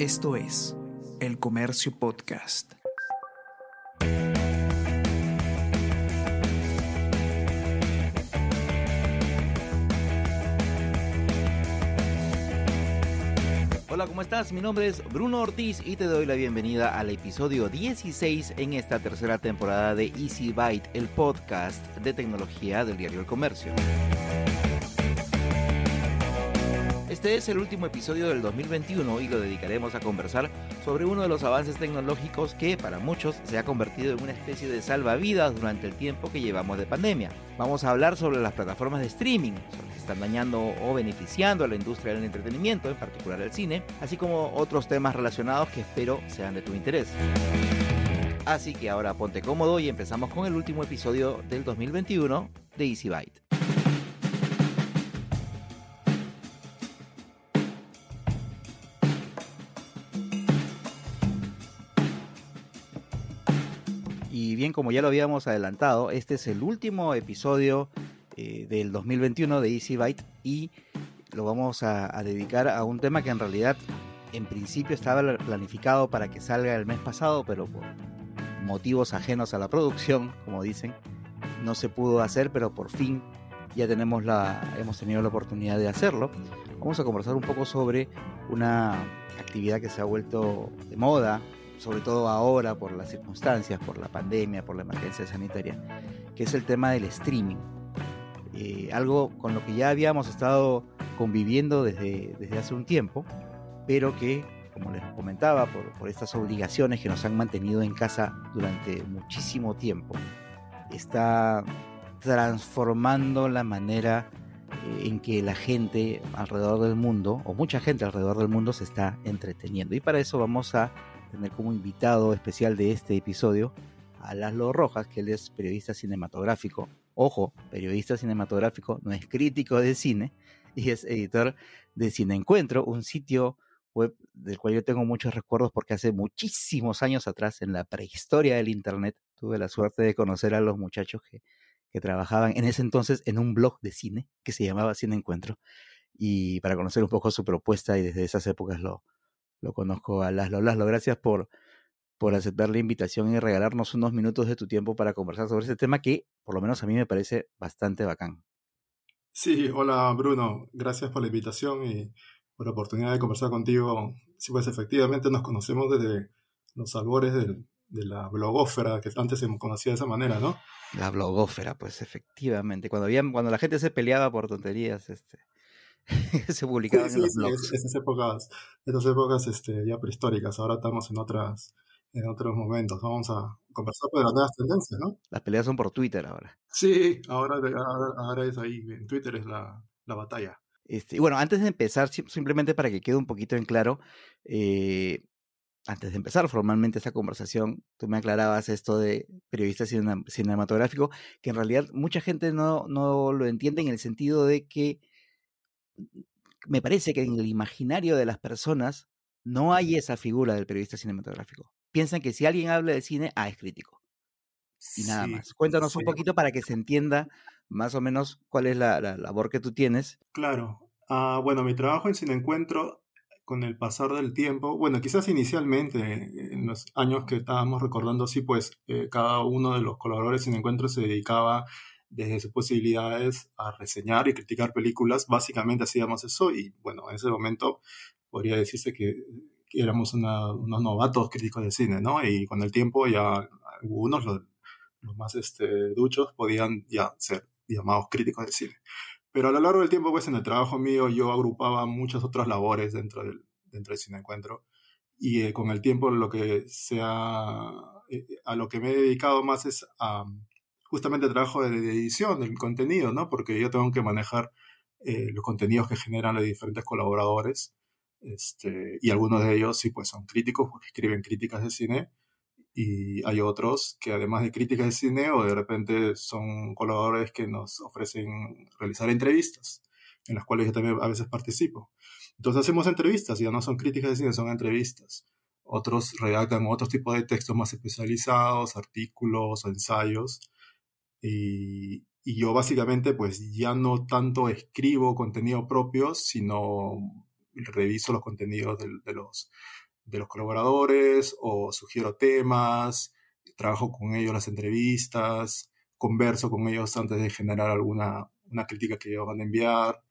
Esto es El Comercio Podcast. Hola, ¿cómo estás? Mi nombre es Bruno Ortiz y te doy la bienvenida al episodio 16 en esta tercera temporada de Easy Byte, el podcast de tecnología del diario El Comercio. Este es el último episodio del 2021 y lo dedicaremos a conversar sobre uno de los avances tecnológicos que para muchos se ha convertido en una especie de salvavidas durante el tiempo que llevamos de pandemia. Vamos a hablar sobre las plataformas de streaming, sobre están dañando o beneficiando a la industria del entretenimiento, en particular el cine, así como otros temas relacionados que espero sean de tu interés. Así que ahora ponte cómodo y empezamos con el último episodio del 2021 de Easy Byte. Bien, como ya lo habíamos adelantado, este es el último episodio eh, del 2021 de Easy Byte y lo vamos a, a, dedicar a un tema que en realidad en principio estaba planificado para que salga el mes pasado, pero por motivos ajenos a la producción, como dicen, no se pudo hacer, pero por fin ya tenemos la, hemos tenido la oportunidad de hacerlo. Vamos a conversar un poco sobre una actividad que se ha vuelto de moda, sobre todo ahora por las circunstancias, por la pandemia, por la emergencia sanitaria, que es el tema del streaming. Eh, algo con lo que ya habíamos estado conviviendo desde, desde hace un tiempo, pero que, como les comentaba, por, por, estas obligaciones que nos han mantenido en casa durante muchísimo tiempo, está transformando la manera eh, en que la gente alrededor del mundo, o mucha gente alrededor del mundo, se está entreteniendo. Y para eso vamos a tener como invitado especial de este episodio a Laszlo Rojas, que él es periodista cinematográfico. Ojo, periodista cinematográfico, no es crítico de cine, y es editor de Cine Encuentro, un sitio web del cual yo tengo muchos recuerdos porque hace muchísimos años atrás, en la prehistoria del Internet, tuve la suerte de conocer a los muchachos que, que trabajaban en ese entonces en un blog de cine que se llamaba Cine Encuentro, y para conocer un poco su propuesta y desde esas épocas lo, lo conozco a Laszlo. Laszlo, gracias por, por aceptar la invitación y regalarnos unos minutos de tu tiempo para conversar sobre este tema que, por lo menos a mí, me parece bastante bacán. Sí, hola Bruno, gracias por la invitación y por la oportunidad de conversar contigo. Sí, pues efectivamente nos conocemos desde los albores del, de la blogófera, que antes se conocía de esa manera, ¿no? La blogófera, pues efectivamente. Cuando, había, cuando la gente se peleaba por tonterías, este, se publicaban sí, en los sí, blogs. Esas épocas, esas épocas este, ya prehistóricas, ahora estamos en otras en otros momentos. Vamos a conversar de las nuevas tendencias, ¿no? Las peleas son por Twitter ahora. Sí, ahora, ahora, ahora es ahí, en Twitter es la, la batalla. Este, y bueno, antes de empezar, simplemente para que quede un poquito en claro, eh, antes de empezar formalmente esta conversación, tú me aclarabas esto de periodista cine, cinematográfico, que en realidad mucha gente no, no lo entiende en el sentido de que me parece que en el imaginario de las personas no hay esa figura del periodista cinematográfico. Piensan que si alguien habla de cine, ah, es crítico. Y nada Sí, más. Cuéntanos sí. un poquito para que se entienda más o menos cuál es la, la labor que tú tienes. Claro. Ah, bueno, mi trabajo en Cine Encuentro, con el pasar del tiempo, bueno, quizás inicialmente, en los años que estábamos recordando, sí, pues eh, cada uno de los colaboradores de Cine Encuentro se dedicaba desde sus posibilidades a reseñar y criticar películas. Básicamente hacíamos eso y, bueno, en ese momento podría decirse que, que éramos una, unos novatos críticos de cine, ¿no? Y con el tiempo ya algunos, los, los más este, duchos, podían ya ser llamados críticos de cine. Pero a lo largo del tiempo, pues en el trabajo mío yo agrupaba muchas otras labores dentro del, dentro del Cine Encuentro y eh, con el tiempo lo que sea, eh, a lo que me he dedicado más es a justamente trabajo de, de, edición del contenido, ¿no? Porque yo tengo que manejar eh, los contenidos que generan los diferentes colaboradores este, y algunos de ellos sí pues son críticos porque escriben críticas de cine y hay otros que además de críticas de cine o de repente son colaboradores que nos ofrecen realizar entrevistas en las cuales yo también a veces participo. Entonces hacemos entrevistas, ya no son críticas de cine, son entrevistas. Otros redactan otros tipos de textos más especializados, artículos o ensayos. Y, yo básicamente pues ya no tanto escribo contenido propio, sino reviso los contenidos de, de los de los colaboradores o sugiero temas, trabajo con ellos las entrevistas, converso con ellos antes de generar alguna una crítica que ellos van a enviar.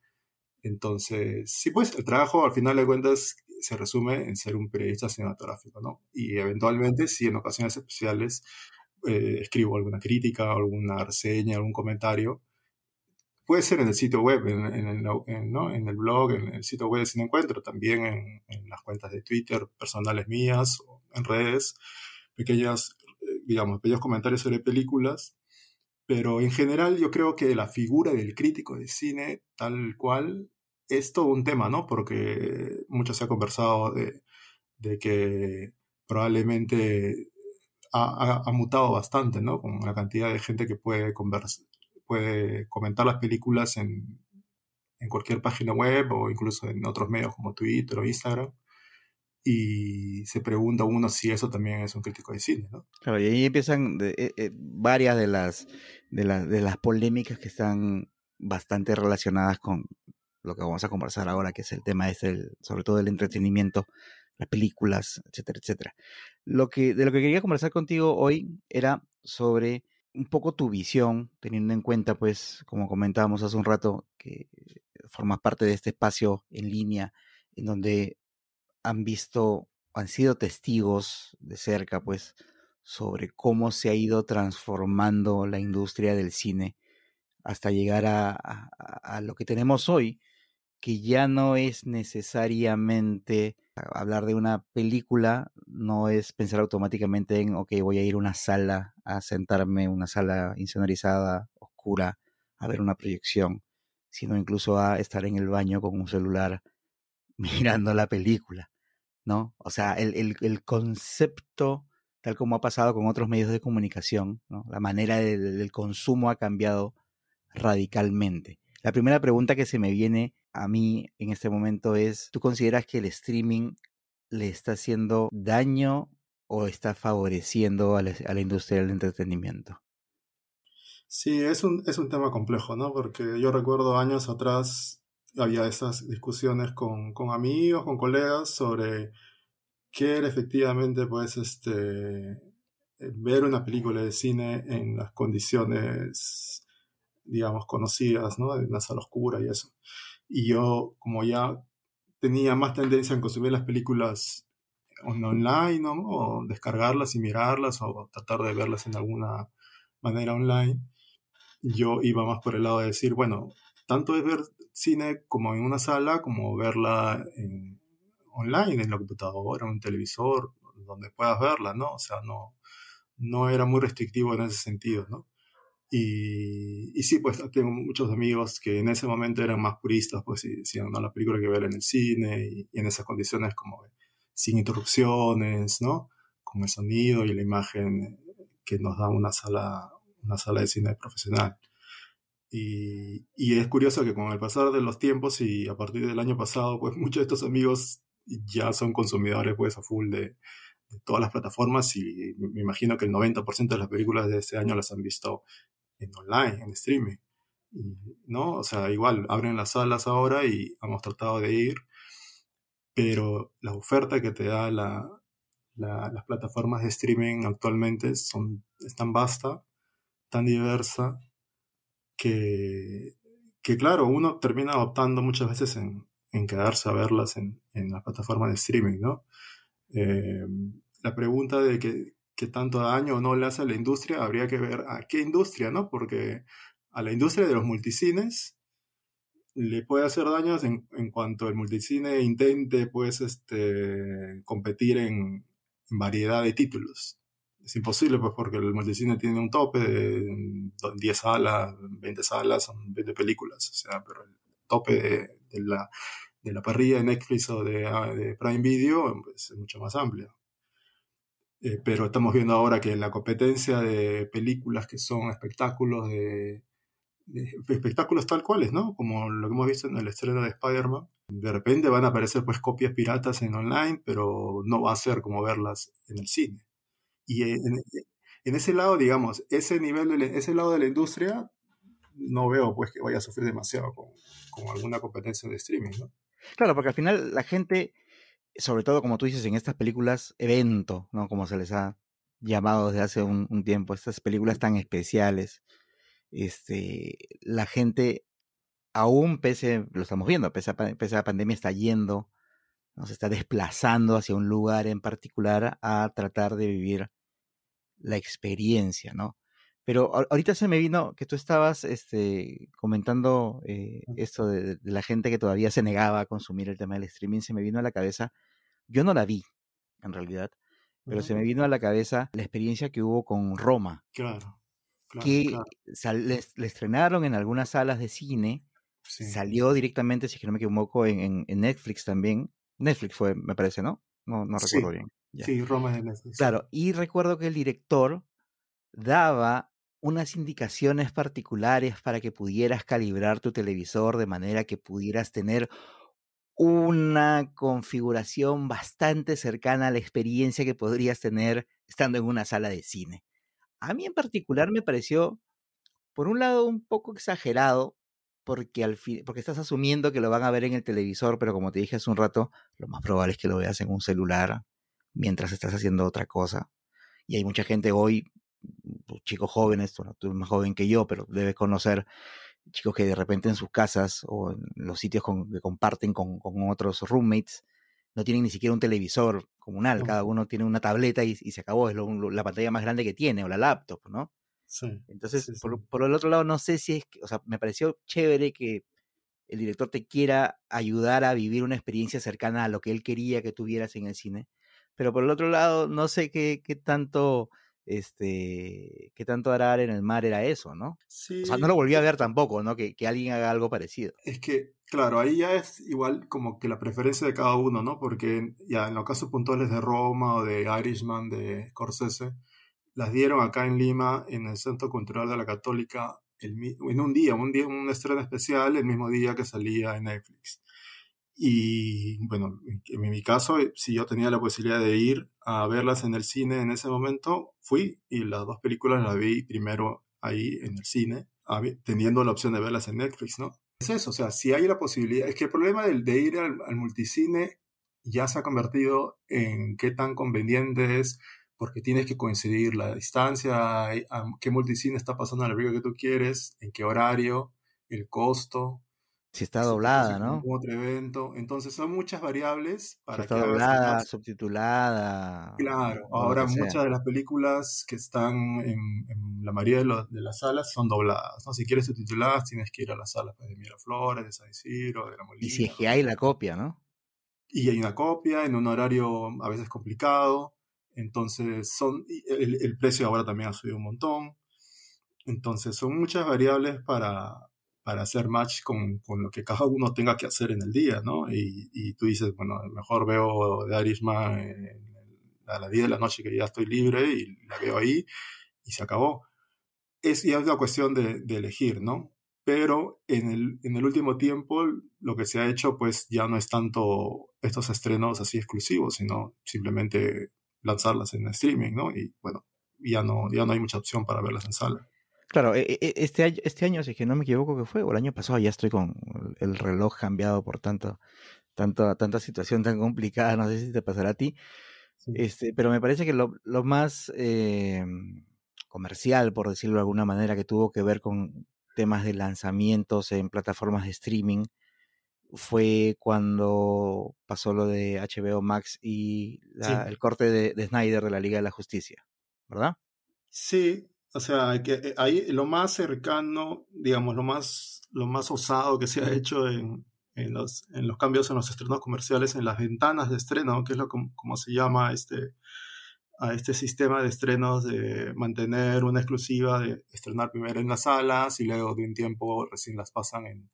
Entonces, sí, pues el trabajo al final de cuentas se resume en ser un periodista cinematográfico, ¿no? Y eventualmente, sí, en ocasiones especiales, eh, escribo alguna crítica, alguna reseña, algún comentario. Puede ser en el sitio web, en, el, blog, en el sitio web de Cine Encuentro, también en, las cuentas de Twitter personales mías, en redes, pequeñas, eh, digamos, pequeños comentarios sobre películas. Pero en general yo creo que la figura del crítico de cine, tal cual, es todo un tema, ¿no? Porque mucho se ha conversado de que probablemente ha, mutado bastante, ¿no? Con la cantidad de gente que puede, puede comentar las películas en, en cualquier página web o incluso en otros medios como Twitter o Instagram y se pregunta uno si eso también es un crítico de cine, ¿no? Claro, y ahí empiezan eh, eh, varias de las, de, de, las polémicas que están bastante relacionadas con lo que vamos a conversar ahora, que es el tema es el, sobre todo el entretenimiento, las películas, etcétera, etcétera. Lo que, de lo que quería conversar contigo hoy era sobre un poco tu visión, teniendo en cuenta, pues, como comentábamos hace un rato, que formas parte de este espacio en línea en donde han visto, han sido testigos de cerca, pues, sobre cómo se ha ido transformando la industria del cine hasta llegar a, a, lo que tenemos hoy, que ya no es necesariamente hablar de una película, no es pensar automáticamente en, ok, voy a ir a una sala, a sentarme en una sala insonorizada, oscura, a ver una proyección, sino incluso a estar en el baño con un celular mirando la película, ¿no? O sea, el, el, el concepto, tal como ha pasado con otros medios de comunicación. La manera de, del consumo ha cambiado radicalmente. La primera pregunta que se me viene a mí en este momento es, ¿tú consideras que el streaming le está haciendo daño o está favoreciendo a la, industria del entretenimiento? Sí, es un, es un tema complejo, ¿no? Porque yo recuerdo años atrás había esas discusiones con, con, amigos, con colegas sobre qué efectivamente pues este ver una película de cine en las condiciones digamos conocidas, ¿no? De una sala oscura y eso. Y yo como ya tenía más tendencia en consumir las películas online, ¿no? O descargarlas y mirarlas o tratar de verlas en alguna manera online, yo iba más por el lado de decir, bueno, tanto es ver cine como en una sala, como verla en, online, en la computadora, en un televisor, donde puedas verla, ¿no? O sea, no, no era muy restrictivo en ese sentido, ¿no? Y, y, sí, pues tengo muchos amigos que en ese momento eran más puristas, pues y decían, no, la película que ver en el cine y, y, en esas condiciones como sin interrupciones, ¿no? Con el sonido y la imagen que nos da una sala, una sala de cine profesional. Y, y, es curioso que con el pasar de los tiempos y a partir del año pasado, pues muchos de estos amigos ya son consumidores pues a full de, de todas las plataformas y me imagino que el 90% de las películas de este año las han visto en online, en streaming. ¿No? O sea, igual abren las salas ahora y hemos tratado de ir, pero la oferta que te da la, la, las plataformas de streaming actualmente son, es tan vasta, tan diversa, que, que claro, uno termina optando muchas veces en, en quedarse a verlas en, en la plataforma de streaming, ¿no? Eh, la pregunta de que, que, tanto daño o no le hace a la industria, habría que ver a qué industria, ¿no? Porque a la industria de los multicines le puede hacer daños en, en cuanto el multicine intente, pues, este, competir en, variedad de títulos es imposible, pues, porque el multicine tiene un tope de 10 salas, 20 salas, son 20 películas, o sea, pero el tope de, la, de la parrilla de Netflix o de, ah, Prime Video pues, es mucho más amplio. Eh, pero estamos viendo ahora que la competencia de películas que son espectáculos de, de, espectáculos tal cuales, ¿no? Como lo que hemos visto en el estreno de Spider-Man. De repente van a aparecer pues copias piratas en online, pero no va a ser como verlas en el cine. Y en, en, ese lado, digamos, ese nivel, de, ese lado de la industria, no veo pues que vaya a sufrir demasiado con, con alguna competencia de streaming, ¿no? Claro, porque al final la gente sobre todo, como tú dices, en estas películas evento, ¿no? Como se les ha llamado desde hace un, un tiempo, estas películas tan especiales, este, la gente, aún pese, lo estamos viendo, pese a, pese a la pandemia, está yendo, nos está desplazando hacia un lugar en particular a tratar de vivir la experiencia, ¿no? Pero ahorita se me vino que tú estabas este, comentando eh, esto de, de, la gente que todavía se negaba a consumir el tema del streaming, se me vino a la cabeza, yo no la vi, en realidad, pero se me vino a la cabeza la experiencia que hubo con Roma. Claro. claro que claro. sal- le, le estrenaron en algunas salas de cine, Sí. salió directamente, si es que no me equivoco, en, en- en Netflix también. Netflix fue, me parece, ¿no? No, no Sí, recuerdo bien. Ya. Sí, Roma de Netflix. Claro, y recuerdo que el director daba unas indicaciones particulares para que pudieras calibrar tu televisor de manera que pudieras tener una configuración bastante cercana a la experiencia que podrías tener estando en una sala de cine. A mí en particular me pareció, por un lado, un poco exagerado, porque al fin, porque estás asumiendo que lo van a ver en el televisor, pero como te dije hace un rato, lo más probable es que lo veas en un celular mientras estás haciendo otra cosa. Y hay mucha gente hoy, chicos jóvenes, bueno, tú eres más joven que yo, pero debes conocer chicos que de repente en sus casas o en los sitios con- que comparten con, con otros roommates no tienen ni siquiera un televisor comunal, cada uno tiene una tableta y, y se acabó, es lo- lo- la pantalla más grande que tiene o la laptop, ¿no? Sí. Entonces, Sí, sí. por, por el otro lado, no sé si es, que- o sea, me pareció chévere que el director te quiera ayudar a vivir una experiencia cercana a lo que él quería que tuvieras en el cine, pero por el otro lado, no sé qué, qué tanto, este, qué tanto arar en el mar era eso, ¿no? Sí, O sea, no lo volví a ver tampoco, ¿no? Que, que alguien haga algo parecido. Es que, claro, ahí ya es igual como que la preferencia de cada uno, ¿no? Porque ya en los casos puntuales de Roma o de Irishman, de Scorsese, las dieron acá en Lima, en el Centro Cultural de la Católica, el, en un día, un día, un estreno especial, el mismo día que salía en Netflix. Y bueno, en, mi caso, eh, si yo tenía la posibilidad de ir a verlas en el cine en ese momento, fui y las dos películas las vi primero ahí en el cine, teniendo la opción de verlas en Netflix, ¿no? Es eso, o sea, si hay la posibilidad, es que el problema del, de ir al, al multicine ya se ha convertido en qué tan conveniente es, porque tienes que coincidir la distancia, a qué multicine está pasando la película que tú quieres, en qué horario, el costo, Si está si doblada, pasa ¿no? otro evento. Entonces son muchas variables Si para está que doblada, más. subtitulada, Claro, ahora muchas de las películas que están en, en la mayoría de, los- de las salas son dobladas, ¿no? Si quieres subtituladas tienes que ir a las salas pues, de Miraflores, de San Isidro, de La Y si es Molina. que hay la copia, ¿no? Y hay una copia en un horario a veces complicado, entonces son, el, el precio ahora también ha subido un montón, entonces son muchas variables para, para hacer match con, con lo que cada uno tenga que hacer en el día, ¿no? Y, y tú dices, bueno, mejor veo de Irishman a las 10 de la noche que ya estoy libre y la veo ahí y se acabó. Es ya es una cuestión de, de elegir, ¿no? Pero en el, en el último tiempo lo que se ha hecho pues ya no es tanto estos estrenos así exclusivos, sino simplemente lanzarlas en streaming, ¿no? Y bueno, ya no, ya no hay mucha opción para verlas en sala. Claro, e- e- este año, este año, si que no me equivoco que fue, o el año pasado, ya estoy con el reloj cambiado por tanto, tanto, tanta situación tan complicada, no sé si te pasará a ti, Sí. este, pero me parece que lo, lo más eh, comercial, por decirlo de alguna manera, que tuvo que ver con temas de lanzamientos en plataformas de streaming, fue cuando pasó lo de HBO Max y la- Sí. el corte de, de Snyder de la Liga de la Justicia, ¿verdad? Sí, o sea, que, ahí lo más cercano, digamos, lo más, lo más osado que se ha hecho en, en los, en los cambios en los estrenos comerciales, en las ventanas de estreno, que es lo como, como se llama este, a este sistema de estrenos de mantener una exclusiva, de estrenar primero en las salas y luego de un tiempo recién las pasan en,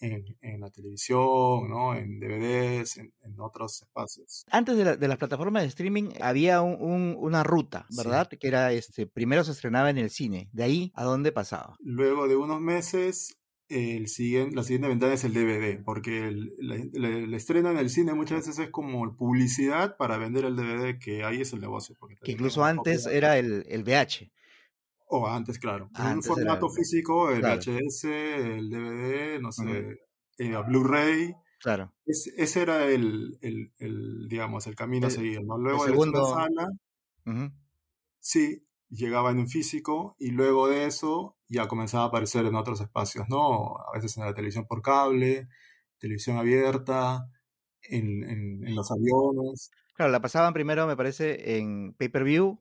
en, en la televisión, ¿no? En DVDs, en, en otros espacios. Antes de, la- de las plataformas de streaming había un- un- una ruta, Sí. ¿verdad? Que era, este, primero se estrenaba en el cine, de ahí a dónde pasaba. Luego de unos meses, el siguiente, la siguiente ventana es el DVD, porque el, la- estreno en el cine muchas veces es como publicidad para vender el DVD, que ahí es el negocio. Porque Que incluso antes era el, el VH. O antes, claro. En un era formato el- físico, el claro. VHS, el DVD, no sé, Ujú. eh, Blu-ray, Claro. Es- ese era el, el- el, digamos, el camino a El- seguir, ¿no? Luego el de segundo- sala, Ujú. sí, llegaba en un físico y luego de eso ya comenzaba a aparecer en otros espacios, ¿no? A veces en la televisión por cable, televisión abierta, en, en- en los aviones. Claro, la pasaban primero, me parece, en pay-per-view,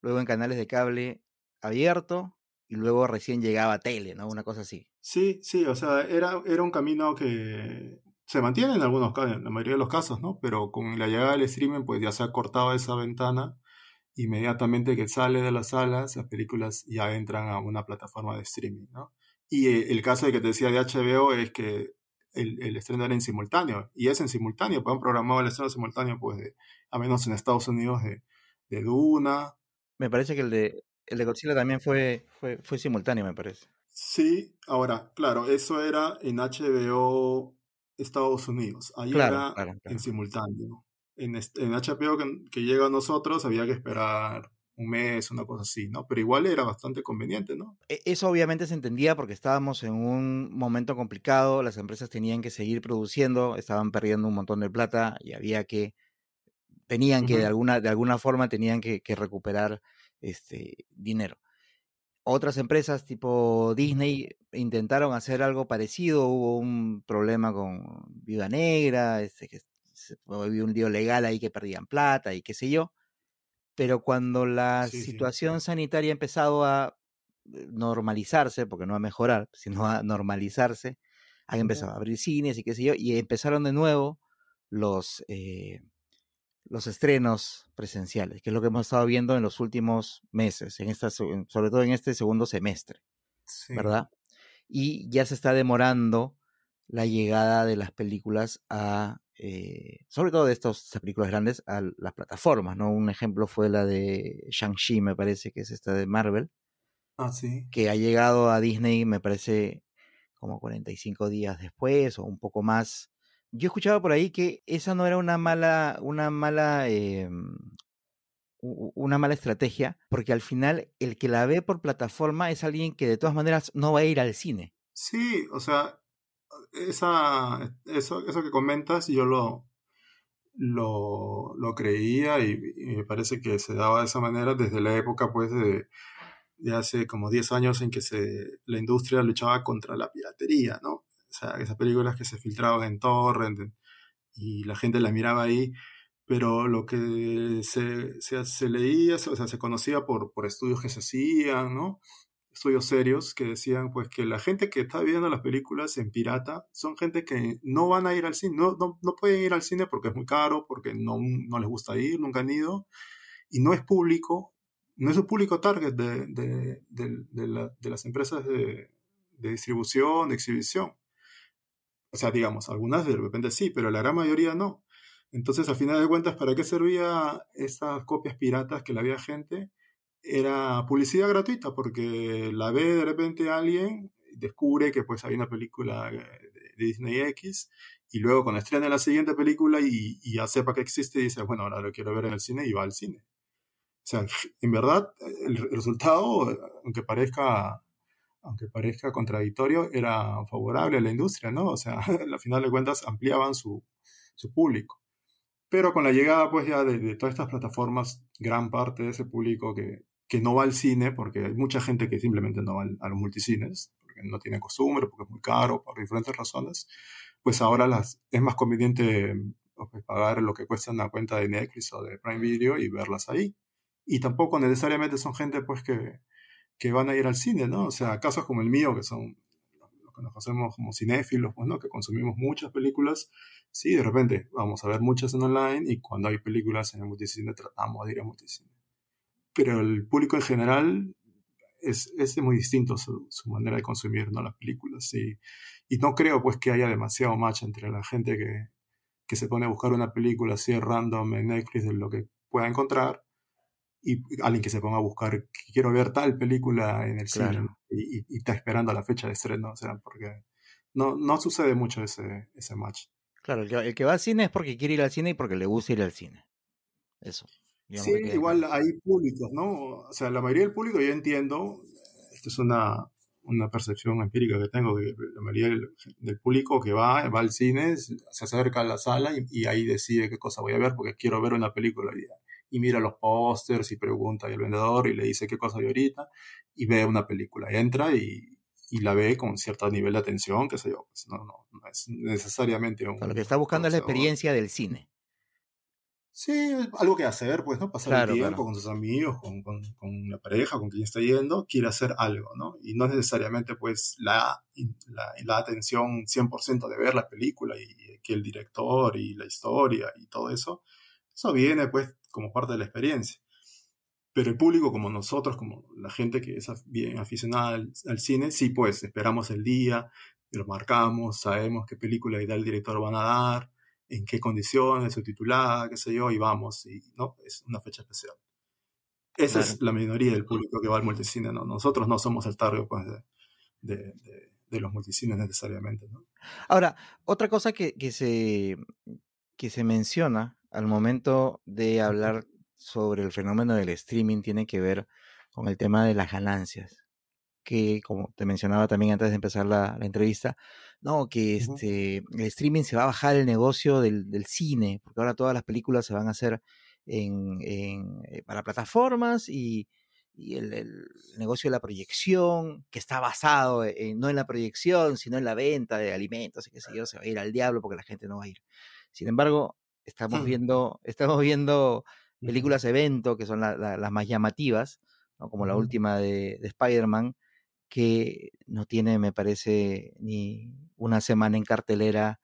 luego en canales de cable abierto, y luego recién llegaba a tele, ¿no? Una cosa así. Sí, sí, o sea, era, era un camino que se mantiene en algunos casos, en la mayoría de los casos, ¿no? Pero con la llegada del streaming, pues ya se ha cortado esa ventana. Inmediatamente que sale de las salas, las películas ya entran a una plataforma de streaming, ¿no? Y eh, el caso de que te decía de HBO es que el, el estreno era en simultáneo, y es en simultáneo, pues han programado el estreno simultáneo, pues, de, a menos en Estados Unidos, de, de Duna, Me parece que el de, el de Godzilla también fue, fue, fue simultáneo, me parece. Sí, ahora, claro, eso era en HBO Estados Unidos. Ahí Claro, era claro, claro. en simultáneo. En, HBO que, que llega a nosotros había que esperar un mes, una cosa así, ¿no? Pero igual era bastante conveniente, ¿no? E- Eso obviamente se entendía porque estábamos en un momento complicado, las empresas tenían que seguir produciendo, estaban perdiendo un montón de plata y había que, tenían que de alguna, de alguna forma tenían que, que recuperar este dinero. Otras empresas tipo Disney intentaron hacer algo parecido, hubo un problema con Viuda Negra, este, que había un lío legal ahí que perdían plata y qué sé yo, pero cuando la Sí, sí. situación sanitaria ha empezado a eh, normalizarse, porque no a mejorar, sino a normalizarse, han empezado a abrir cines y qué sé yo, y empezaron de nuevo los, eh, los estrenos presenciales, que es lo que hemos estado viendo en los últimos meses, en esta, sobre todo en este segundo semestre, Sí. ¿verdad? Y ya se está demorando la llegada de las películas a, eh, sobre todo de estos, estas películas grandes, a las plataformas, ¿no? Un ejemplo fue la de Shang-Chi, me parece que es esta de Marvel, Ah, sí. que ha llegado a Disney, me parece, como 45 días después o un poco más. Yo escuchaba por ahí que esa no era una mala, una mala, eh, una mala estrategia, porque al final el que la ve por plataforma es alguien que de todas maneras no va a ir al cine. Sí, o sea, esa, eso, eso que comentas, yo lo, lo, lo creía y, y me parece que se daba de esa manera desde la época, pues, de, de hace como 10 años en que se, la industria luchaba contra la piratería, ¿no? O sea, esas películas que se filtraban en torrent en- y la gente la miraba ahí, pero lo que se, se, se leía, o sea, se conocía por, por estudios que se hacían, ¿no? Estudios serios que decían pues que la gente que está viendo las películas en pirata son gente que no van a ir al cine, no, no, no pueden ir al cine porque es muy caro, porque no, no les gusta ir, nunca han ido, y no es público, no es un público target de, de, de, de la- las empresas de distribución, de exhibición. O sea, digamos, algunas de repente sí, pero la gran mayoría no. Entonces, al final de cuentas, ¿para qué servía estas copias piratas que la había gente? Era publicidad gratuita, porque la ve de repente alguien, descubre que pues hay una película eh, de Disney X, y luego cuando estrena la siguiente película y, y ya sepa que existe, dice, bueno, ahora lo quiero ver en el cine y va al cine. O sea, en verdad, el resultado, aunque parezca aunque parezca contradictorio, era favorable a la industria, ¿no? O sea, al final de cuentas ampliaban su, su público. Pero con la llegada, pues, ya de, de todas estas plataformas, gran parte de ese público que, que no va al cine, porque hay mucha gente que simplemente no va a los multicines, porque no tiene costumbre, porque es muy caro, por diferentes razones, pues ahora las, es más conveniente pues, pagar lo que cuesta una cuenta de Netflix o de Prime Video y verlas ahí. Y tampoco necesariamente son gente, pues, que, que van a ir al cine, ¿no? O sea, casos como el mío, que son los que nos hacemos como cinéfilos, pues, ¿no? Que consumimos muchas películas, sí, de repente vamos a ver muchas en online y cuando hay películas en el multicine tratamos de ir a multicine. Pero el público en general es, es muy distinto su, su manera de consumir, ¿no? Las películas. Y, y no creo, pues, que haya demasiado match entre la gente que, que se pone a buscar una película así random en Netflix de lo que pueda encontrar y alguien que se ponga a buscar quiero ver tal película en el cine Claro. ¿no? y, y- y está esperando la fecha de estreno, o sea, porque no, no sucede mucho ese, ese match. Claro, el que, el que va al cine es porque quiere ir al cine y porque le gusta ir al cine. Eso. Sí, que igual hay públicos, ¿no? O sea, la mayoría del público yo entiendo, esto es una, una percepción empírica que tengo, que la mayoría del, público que va, va al cine, se acerca a la sala y, ahí decide qué cosa voy a ver porque quiero ver una película y, y mira los pósters y pregunta al vendedor y le dice qué cosa hay ahorita y ve una película, entra y, y la ve con cierto nivel de atención, qué sé yo, pues no, no, no es necesariamente un... lo que está buscando es la experiencia del cine. Sí, algo que hacer, pues, ¿no? Pasar el tiempo con sus amigos, con, con, con, la pareja, con quien está yendo, quiere hacer algo, ¿no? Y no necesariamente, pues, la, la, la atención 100% de ver la película y que el director y la historia y todo eso, eso viene, pues, como parte de la experiencia. Pero el público, como nosotros, como la gente que es bien aficionada al, al cine, sí, pues, esperamos el día, lo marcamos, sabemos qué película y tal director van a dar, en qué condiciones, subtitulada, qué sé yo, y vamos, y no, es una fecha especial. Esa es la minoría del público que va al multicine, ¿no? Nosotros no somos el target pues, de, de, los multicines necesariamente, ¿no? Ahora, otra cosa que, que, se, que se menciona al momento de hablar sobre el fenómeno del streaming tiene que ver con el tema de las ganancias que, como te mencionaba también antes de empezar la, entrevista, no, que este, el streaming se va a bajar el negocio del, cine, porque ahora todas las películas se van a hacer en, eh, para plataformas y, el, negocio de la proyección, que está basado no en la proyección, sino en la venta de alimentos y qué sé yo, se va a ir al diablo porque la gente no va a ir. Sin embargo, estamos hmm. viendo, estamos viendo películas evento que son las más llamativas, como la última de, de Spider-Man, que no tiene, me parece, ni una semana en cartelera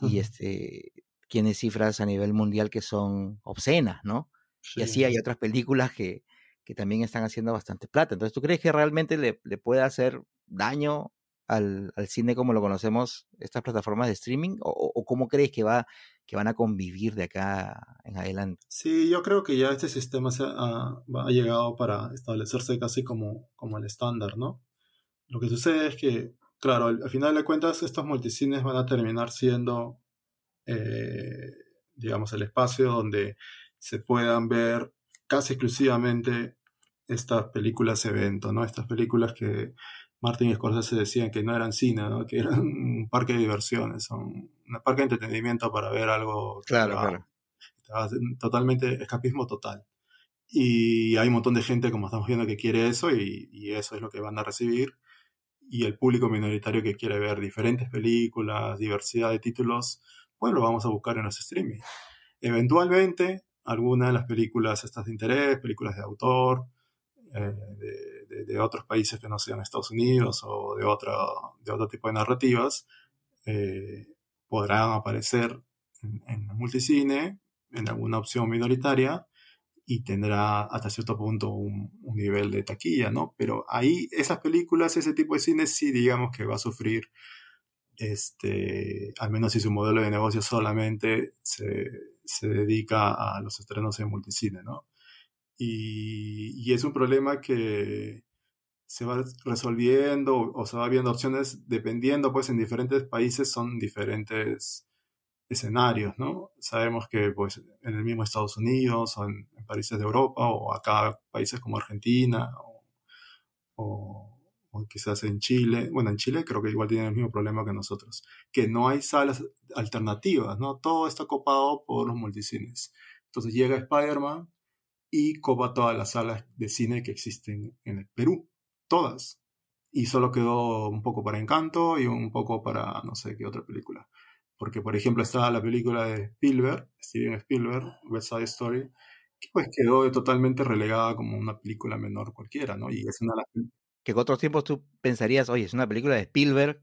y este tiene cifras a nivel mundial que son obscenas, ¿no? Y así hay otras películas que, que, también están haciendo bastante plata. Entonces, ¿tú crees que realmente le, le puede hacer daño al, al, cine como lo conocemos, estas plataformas de streaming? ¿O, cómo crees que, va, que van a convivir de acá en adelante? Sí, yo creo que ya este sistema se ha, ha llegado para establecerse casi como, como el estándar, ¿no? Lo que sucede es que, claro, al, final de cuentas, estos multicines van a terminar siendo, eh, digamos, el espacio donde se puedan ver casi exclusivamente estas películas evento, ¿no? Estas películas que Martin Scorsese decían que no eran cine, ¿no? Que eran un parque de diversiones, son un parque de entretenimiento para ver algo. Claro, claro. Totalmente, escapismo total. Y hay un montón de gente, como estamos viendo, que quiere eso y, y eso es lo que van a recibir y el público minoritario que quiere ver diferentes películas, diversidad de títulos, pues lo vamos a buscar en los streaming. Eventualmente, algunas de las películas estas de interés, películas de autor, eh, de, otros países que no sean Estados Unidos o de, otro, de otro tipo de narrativas, eh, podrán aparecer en, en multicine, en alguna opción minoritaria, y tendrá hasta cierto punto un, nivel de taquilla, ¿no? Pero ahí esas películas, ese tipo de cine sí digamos que va a sufrir, este, al menos si su modelo de negocio solamente se, se dedica a los estrenos en multicine, ¿no? Y, y, es un problema que se va resolviendo o se va viendo opciones dependiendo, pues en diferentes países son diferentes escenarios, ¿no? Sabemos que pues, en el mismo Estados Unidos o en, países de Europa o acá países como Argentina o, quizás en Chile, bueno, en Chile creo que igual tienen el mismo problema que nosotros, que no hay salas alternativas, ¿no? Todo está copado por los multicines. Entonces llega Spider-Man y copa todas las salas de cine que existen en el Perú, todas. Y solo quedó un poco para Encanto y un poco para no sé qué otra película. Porque, por ejemplo, estaba la película de Spielberg, Steven Spielberg, West Side Story, que pues quedó totalmente relegada como una película menor cualquiera, ¿no? Y es una de las... Que en otros tiempos tú pensarías, oye, es una película de Spielberg,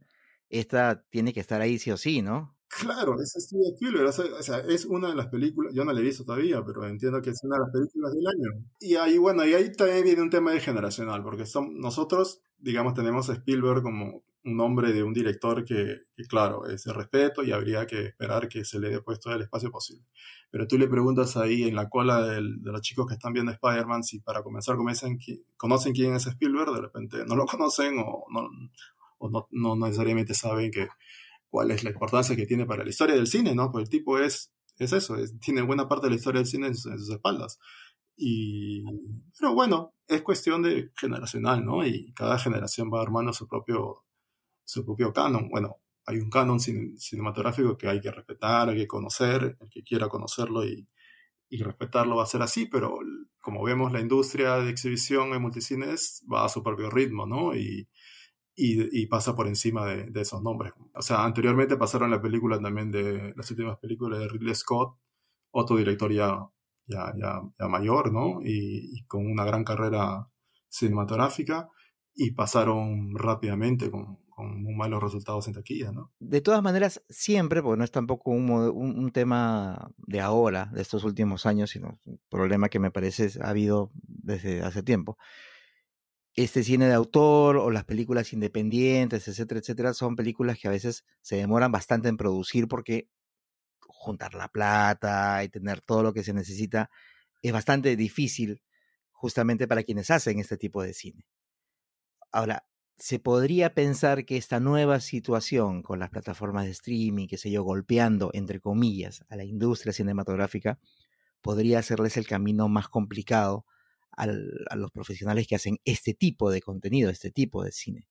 esta tiene que estar ahí sí o sí, ¿no? Claro, es Steven Spielberg, o sea, es una de las películas, yo no la he visto todavía, pero entiendo que es una de las películas del año. Y ahí, bueno, y ahí también viene un tema de generacional, porque son, nosotros, digamos, tenemos a Spielberg como un nombre de un director que, claro, es de respeto y habría que esperar que se le dé puesto el espacio posible. Pero tú le preguntas ahí en la cola de los chicos que están viendo Spider-Man si para comenzar conocen, conocen quién es Spielberg, de repente no lo conocen o no, o no, necesariamente saben que, cuál es la importancia que tiene para la historia del cine, ¿no? Porque el tipo es, es eso, tiene buena parte de la historia del cine en sus espaldas. Y, pero bueno, es cuestión de generacional, ¿no? Y cada generación va armando su propio, su propio canon. Bueno, hay un canon cinematográfico que hay que respetar, hay que conocer, el que quiera conocerlo y, y respetarlo va a ser así, pero como vemos la industria de exhibición en multicines va a su propio ritmo, ¿no? Y, y, pasa por encima de, de, esos nombres. O sea, anteriormente pasaron la película también de las últimas películas de Ridley Scott, otro director ya, ya, ya, mayor, ¿no? Y, con una gran carrera cinematográfica y pasaron rápidamente con, con muy malos resultados en taquilla, ¿no? De todas maneras, siempre, porque no es tampoco un, un, un, tema de ahora, de estos últimos años, sino un problema que me parece ha habido desde hace tiempo este cine de autor o las películas independientes, etcétera, etcétera, son películas que a veces se demoran bastante en producir porque juntar la plata y tener todo lo que se necesita es bastante difícil justamente para quienes hacen este tipo de cine. Ahora, se podría pensar que esta nueva situación con las plataformas de streaming, que sé yo, golpeando, entre comillas, a la industria cinematográfica, podría hacerles el camino más complicado a los profesionales que hacen este tipo de contenido, este tipo de cine.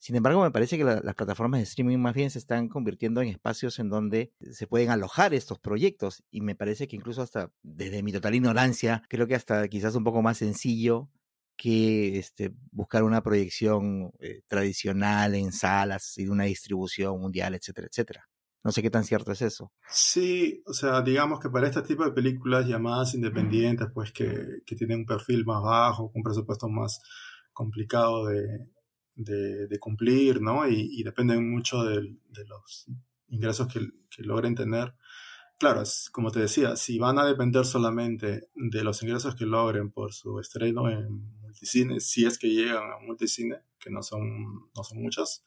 Sin embargo, me parece que las plataformas de streaming más bien se están convirtiendo en espacios en donde se pueden alojar estos proyectos y me parece que incluso hasta desde mi total ignorancia, creo que hasta quizás un poco más sencillo que este, buscar una proyección eh, tradicional en salas y una distribución mundial, etcétera, etcétera. No sé qué tan cierto es eso. Sí, o sea, digamos que para este tipo de películas llamadas independientes, pues que, que tienen un perfil más bajo, un presupuesto más complicado de, de, cumplir, ¿no? Y, y dependen mucho de, de los ingresos que, que, logren tener. Claro, como te decía, si van a depender solamente de los ingresos que logren por su estreno en multicine, si es que llegan a multicine, que no son, no son muchas,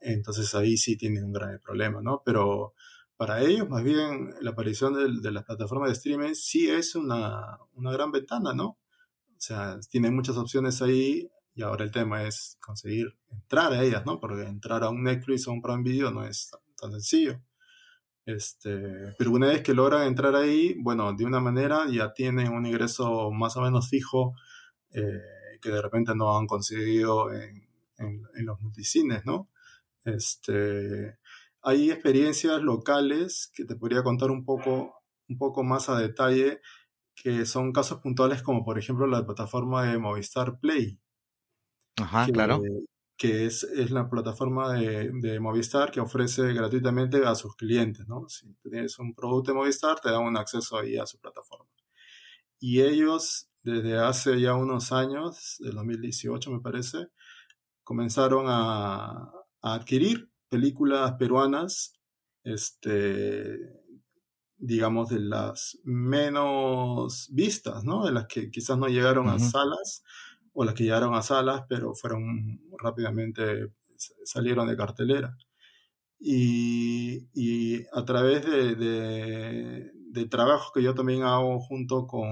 entonces ahí sí tienen un gran problema, ¿no? Pero para ellos, más bien, la aparición de, de las plataformas de streaming sí es una, una, gran ventana, ¿no? O sea, tienen muchas opciones ahí y ahora el tema es conseguir entrar a ellas, ¿no? Porque entrar a un Netflix o un Prime Video no es tan, sencillo. Este, pero una vez que logran entrar ahí, bueno, de una manera ya tienen un ingreso más o menos fijo eh, que de repente no han conseguido en, en, en los multicines, ¿no? Este, hay experiencias locales que te podría contar un poco, un poco más a detalle, que son casos puntuales como por ejemplo la plataforma de Movistar Play. Ajá, claro. Que es, es la plataforma de, de, Movistar que ofrece gratuitamente a sus clientes, ¿no? Si tienes un producto de Movistar, te dan un acceso ahí a su plataforma. Y ellos, desde hace ya unos años, del 2018 me parece, comenzaron a, a adquirir películas peruanas, este, digamos, de las menos vistas, ¿no? De las que quizás no llegaron a salas, o las que llegaron a salas, pero fueron rápidamente, salieron de cartelera. Y, y a través de, de, de, trabajos que yo también hago junto con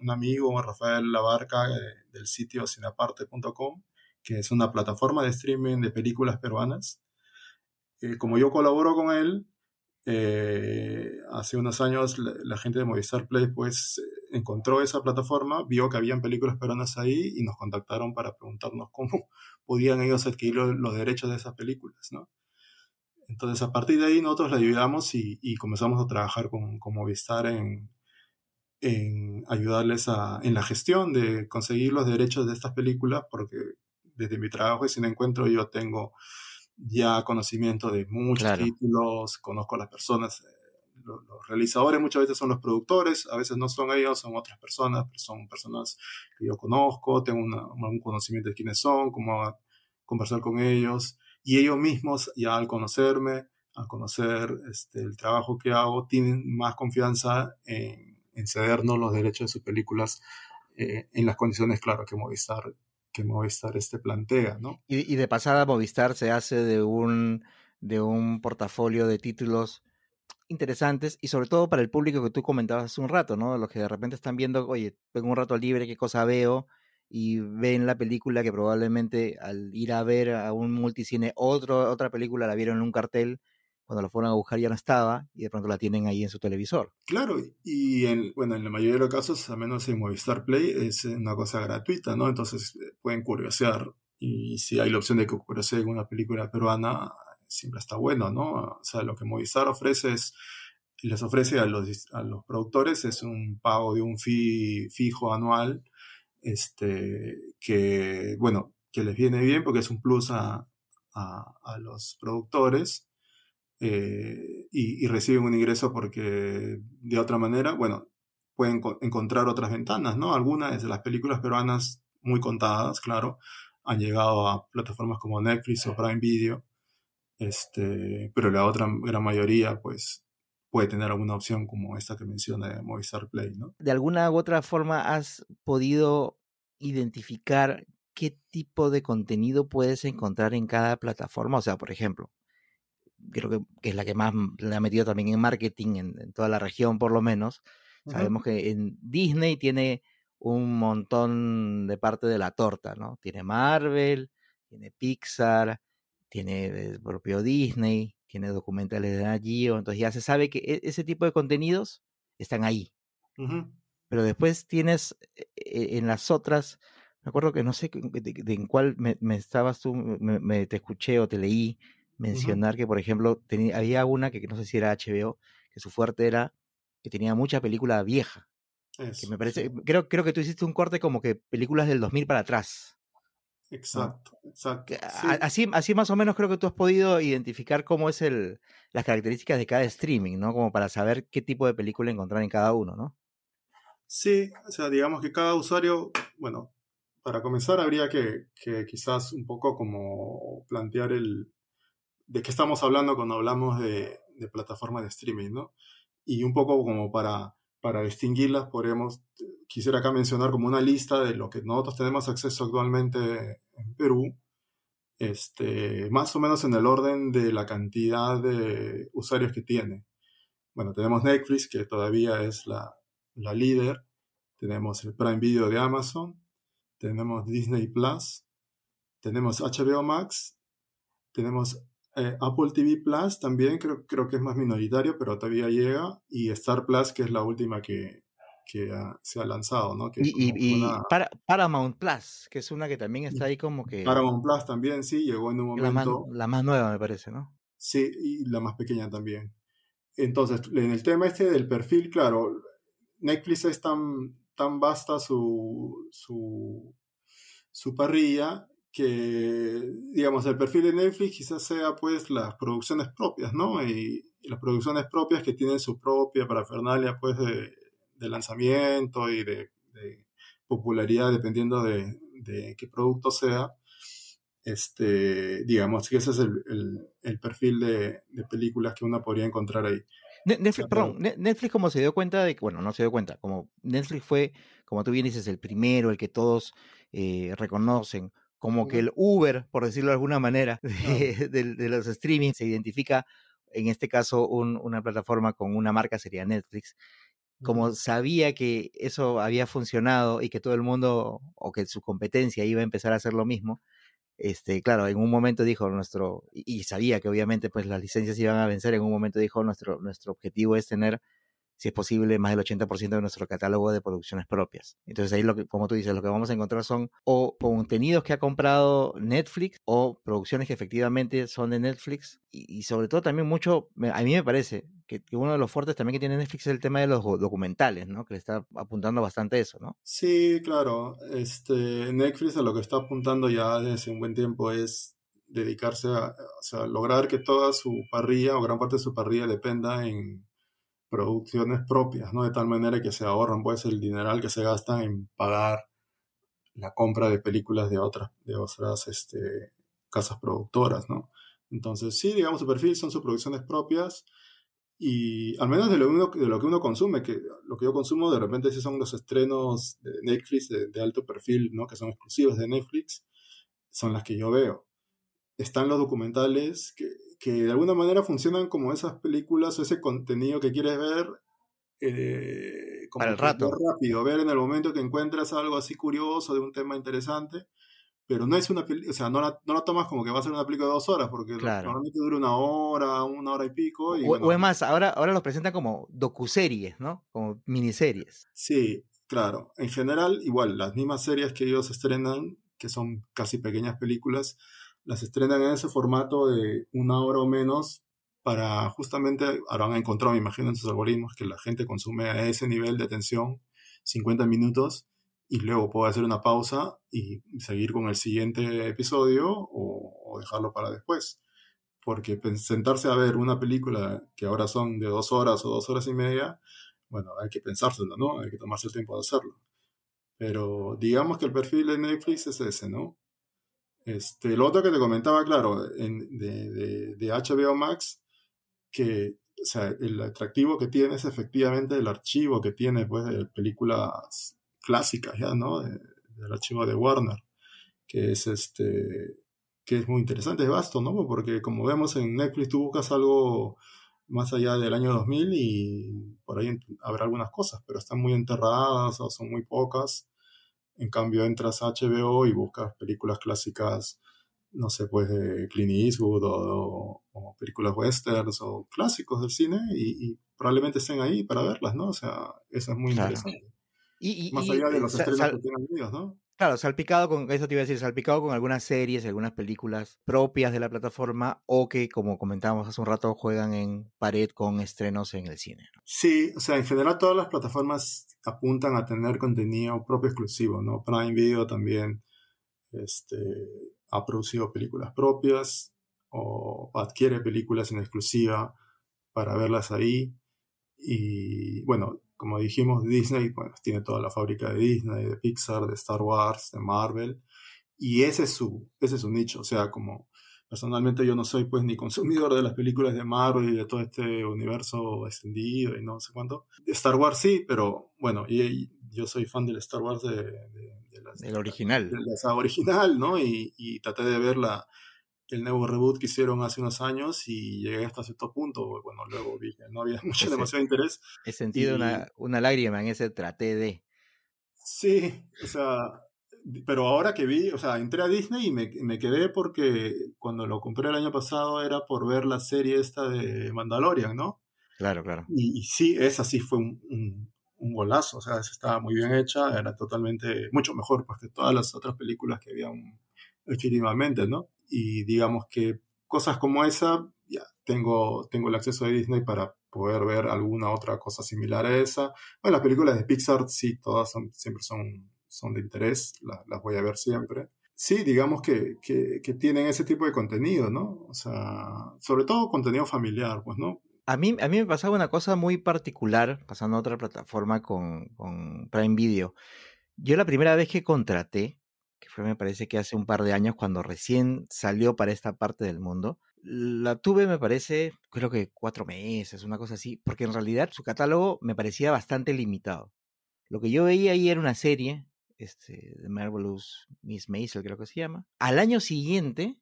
un amigo, Rafael Labarca, eh, del sitio cinaparte.com, que es una plataforma de streaming de películas peruanas. Eh, como yo colaboro con él, eh, hace unos años la, gente de Movistar Play pues encontró esa plataforma, vio que habían películas peruanas ahí y nos contactaron para preguntarnos cómo podían ellos adquirir los, derechos de esas películas, ¿no? Entonces a partir de ahí nosotros le ayudamos y, comenzamos a trabajar con, con Movistar en, en ayudarles en la gestión de conseguir los derechos de estas películas porque desde mi trabajo y sin encuentro yo tengo ya conocimiento de muchos títulos, conozco a las personas, eh, los, realizadores muchas veces son los productores, a veces no son ellos, son otras personas, pero son personas que yo conozco, tengo un conocimiento de quiénes son, cómo conversar con ellos, y ellos mismos ya al conocerme, al conocer este, el trabajo que hago, tienen más confianza en, en cedernos los derechos de sus películas eh, en las condiciones, claro, que Movistar que Movistar este plantea, ¿no? Y, de pasada Movistar se hace de un, de un portafolio de títulos interesantes y sobre todo para el público que tú comentabas hace un rato, ¿no? Los que de repente están viendo, oye, tengo un rato libre, ¿qué cosa veo? Y ven la película que probablemente al ir a ver a un multicine otro, otra película la vieron en un cartel cuando lo fueron a buscar ya no estaba y de pronto la tienen ahí en su televisor. Claro, y en, bueno, en la mayoría de los casos, al menos en Movistar Play, es una cosa gratuita, ¿no? Entonces eh, pueden curiosear y si hay la opción de que curioseen una película peruana, siempre está bueno, ¿no? O sea, lo que Movistar ofrece es, les ofrece a los, a los productores es un pago de un fee fijo anual, este, que, bueno, que les viene bien porque es un plus a, a los productores eh, y, reciben un ingreso porque de otra manera, bueno, pueden encontrar otras ventanas, ¿no? Algunas de las películas peruanas, muy contadas, claro, han llegado a plataformas como Netflix o Prime Video, este, pero la otra gran mayoría, pues, puede tener alguna opción como esta que menciona de Movistar Play, ¿no? ¿De alguna u otra forma has podido identificar qué tipo de contenido puedes encontrar en cada plataforma? O sea, por ejemplo, creo que, es la que más le ha metido también en marketing en, toda la región, por lo menos. Sabemos que en Disney tiene un montón de parte de la torta, ¿no? Tiene Marvel, tiene Pixar, tiene el propio Disney, tiene documentales de Nagio, entonces ya se sabe que e, ese tipo de contenidos están ahí. Pero después tienes e, e, en las otras, me acuerdo que no sé de, en cuál me, estabas tú, me, te escuché o te leí, mencionar que, por ejemplo, tenía, había una que no sé si era HBO, que su fuerte era que tenía mucha película vieja. que me parece, creo, creo que tú hiciste un corte como que películas del 2000 para atrás. Exacto, exacto. Así, así más o menos creo que tú has podido identificar cómo es el, las características de cada streaming, ¿no? Como para saber qué tipo de película encontrar en cada uno, ¿no? Sí, o sea, digamos que cada usuario, bueno, para comenzar habría que, que quizás un poco como plantear el, de qué estamos hablando cuando hablamos de, de plataformas de streaming, ¿no? Y un poco como para, para distinguirlas, podríamos, quisiera acá mencionar como una lista de lo que nosotros tenemos acceso actualmente en Perú, este, más o menos en el orden de la cantidad de usuarios que tiene. Bueno, tenemos Netflix, que todavía es la, la líder, tenemos el Prime Video de Amazon, tenemos Disney Plus, tenemos HBO Max, tenemos eh, Apple TV Plus también creo, creo que es más minoritario, pero todavía llega. Y Star Plus, que es la última que, que se ha lanzado, ¿no? y, para, Paramount Plus, que es una que también está ahí como que... Paramount Plus también, sí, llegó en un momento... La más, nueva, me parece, ¿no? Sí, y la más pequeña también. Entonces, en el tema este del perfil, claro, Netflix es tan, tan vasta su, su, su parrilla que, digamos, el perfil de Netflix quizás sea pues las producciones propias, ¿no? Y, las producciones propias que tienen su propia parafernalia pues de, lanzamiento y de, popularidad dependiendo de, qué producto sea. Este, digamos que ese es el, perfil de, películas que uno podría encontrar ahí. Netflix, perdón, Netflix como se dio cuenta de, bueno, no se dio cuenta, como Netflix fue, como tú bien dices, el primero, el que todos eh, reconocen, como que el Uber, por decirlo de alguna manera, de, los streaming se identifica, en este caso, una plataforma con una marca sería Netflix. Como sabía que eso había funcionado y que todo el mundo, o que su competencia iba a empezar a hacer lo mismo, este, claro, en un momento dijo nuestro, y, sabía que obviamente pues las licencias iban a vencer, en un momento dijo nuestro, nuestro objetivo es tener si es posible, más del 80% de nuestro catálogo de producciones propias. Entonces ahí, lo que, como tú dices, lo que vamos a encontrar son o contenidos que ha comprado Netflix o producciones que efectivamente son de Netflix y, sobre todo también mucho, a mí me parece que, uno de los fuertes también que tiene Netflix es el tema de los documentales, ¿no? Que le está apuntando bastante eso, ¿no? Sí, claro. Este, Netflix a lo que está apuntando ya desde un buen tiempo es dedicarse a, a lograr que toda su parrilla o gran parte de su parrilla dependa en producciones propias, ¿no? De tal manera que se ahorran pues el dineral que se gastan en pagar la compra de películas de otras, de otras este, casas productoras, ¿no? Entonces, sí, digamos, su perfil son sus producciones propias y al menos de lo, de lo que uno consume, que lo que yo consumo de repente sí son los estrenos de Netflix de, de alto perfil, ¿no? Que son exclusivos de Netflix, son las que yo veo. Están los documentales que que de alguna manera funcionan como esas películas o ese contenido que quieres ver eh, como Para el rato. rápido, ver en el momento que encuentras algo así curioso de un tema interesante, pero no es una película, o sea, no la, no la tomas como que va a ser una película de dos horas, porque Claro. normalmente dura una hora, una hora y pico. Y O, bueno, o es más, ahora, ahora los presentan como docuseries, ¿no? Como miniseries. Sí, claro. En general, igual, las mismas series que ellos estrenan, que son casi pequeñas películas, las estrenan en ese formato de una hora o menos para justamente, ahora han encontrado, me imagino, en sus algoritmos que la gente consume a ese nivel de atención 50 minutos y luego puede hacer una pausa y seguir con el siguiente episodio o, o dejarlo para después. Porque sentarse a ver una película que ahora son de dos horas o dos horas y media, bueno, hay que pensárselo, ¿no? Hay que tomarse el tiempo de hacerlo. Pero digamos que el perfil de Netflix es ese, ¿no? Este, lo otro que te comentaba, claro, en- de, de- de HBO Max, que el atractivo que tiene es efectivamente el archivo que tiene pues, de películas clásicas, ya, ¿no? De- del archivo de Warner, que es este que es muy interesante, es vasto, ¿no? Porque como vemos en Netflix tú buscas algo más allá del año 2000 y por ahí habrá algunas cosas, pero están muy enterradas o son muy pocas. En cambio, entras a HBO y buscas películas clásicas, no sé, pues de Clint Eastwood o, o películas westerns o clásicos del cine y, y probablemente estén ahí para verlas, ¿no? O sea, eso es muy Claro. interesante. Y, y- Más allá de eh, los estrenos que tengan ellos, ¿no? Claro, salpicado con, eso te iba a decir, salpicado con algunas series, algunas películas propias de la plataforma o que, como comentábamos hace un rato, juegan en pared con estrenos en el cine. Sí, o sea, en general todas las plataformas apuntan a tener contenido propio exclusivo, ¿no? Prime Video también este, ha producido películas propias o adquiere películas en exclusiva para verlas ahí. Y bueno, como dijimos, Disney bueno, tiene toda la fábrica de Disney, de Pixar, de Star Wars, de Marvel. Y ese es su, ese es su nicho. O sea, como personalmente yo no soy pues ni consumidor de las películas de Marvel y de todo este universo extendido y no sé cuánto. De Star Wars sí, pero bueno, y, y yo soy fan del Star Wars de, de, de las, El original. de la original, ¿no? Y, y traté de ver la, el nuevo reboot que hicieron hace unos años y llegué hasta cierto punto. Bueno, luego vi que no había mucho, Ese- demasiado interés. He sentido Y- una, una lágrima en ese traté de. Sí, o sea, pero ahora que vi, o sea, entré a Disney y me, me quedé porque cuando lo compré el año pasado era por ver la serie esta de Mandalorian, ¿no? Claro, claro. Y, y sí, esa sí fue un, un, un golazo, o sea, estaba muy bien hecha, era totalmente, mucho mejor pues, que todas las otras películas que habían hecho últimamente, ¿no? Y digamos que cosas como esa, ya, tengo, tengo el acceso a Disney para poder ver alguna otra cosa similar a esa. Bueno, las películas de Pixar sí, todas siempre son, son de interés, la- las voy a ver siempre. Sí, digamos que, que, que tienen ese tipo de contenido, ¿no? O sea, sobre todo contenido familiar, pues, ¿no? A mí, a mí me pasaba una cosa muy particular, pasando a otra plataforma con, con Prime Video. Yo la primera vez que contraté, que fue me parece que hace un par de años, cuando recién salió para esta parte del mundo, la tuve, me parece, creo que cuatro meses, una cosa así, porque en realidad su catálogo me parecía bastante limitado. Lo que yo veía ahí era una serie, este, de Marvelous Miss Maisel, creo que se llama. Al año siguiente,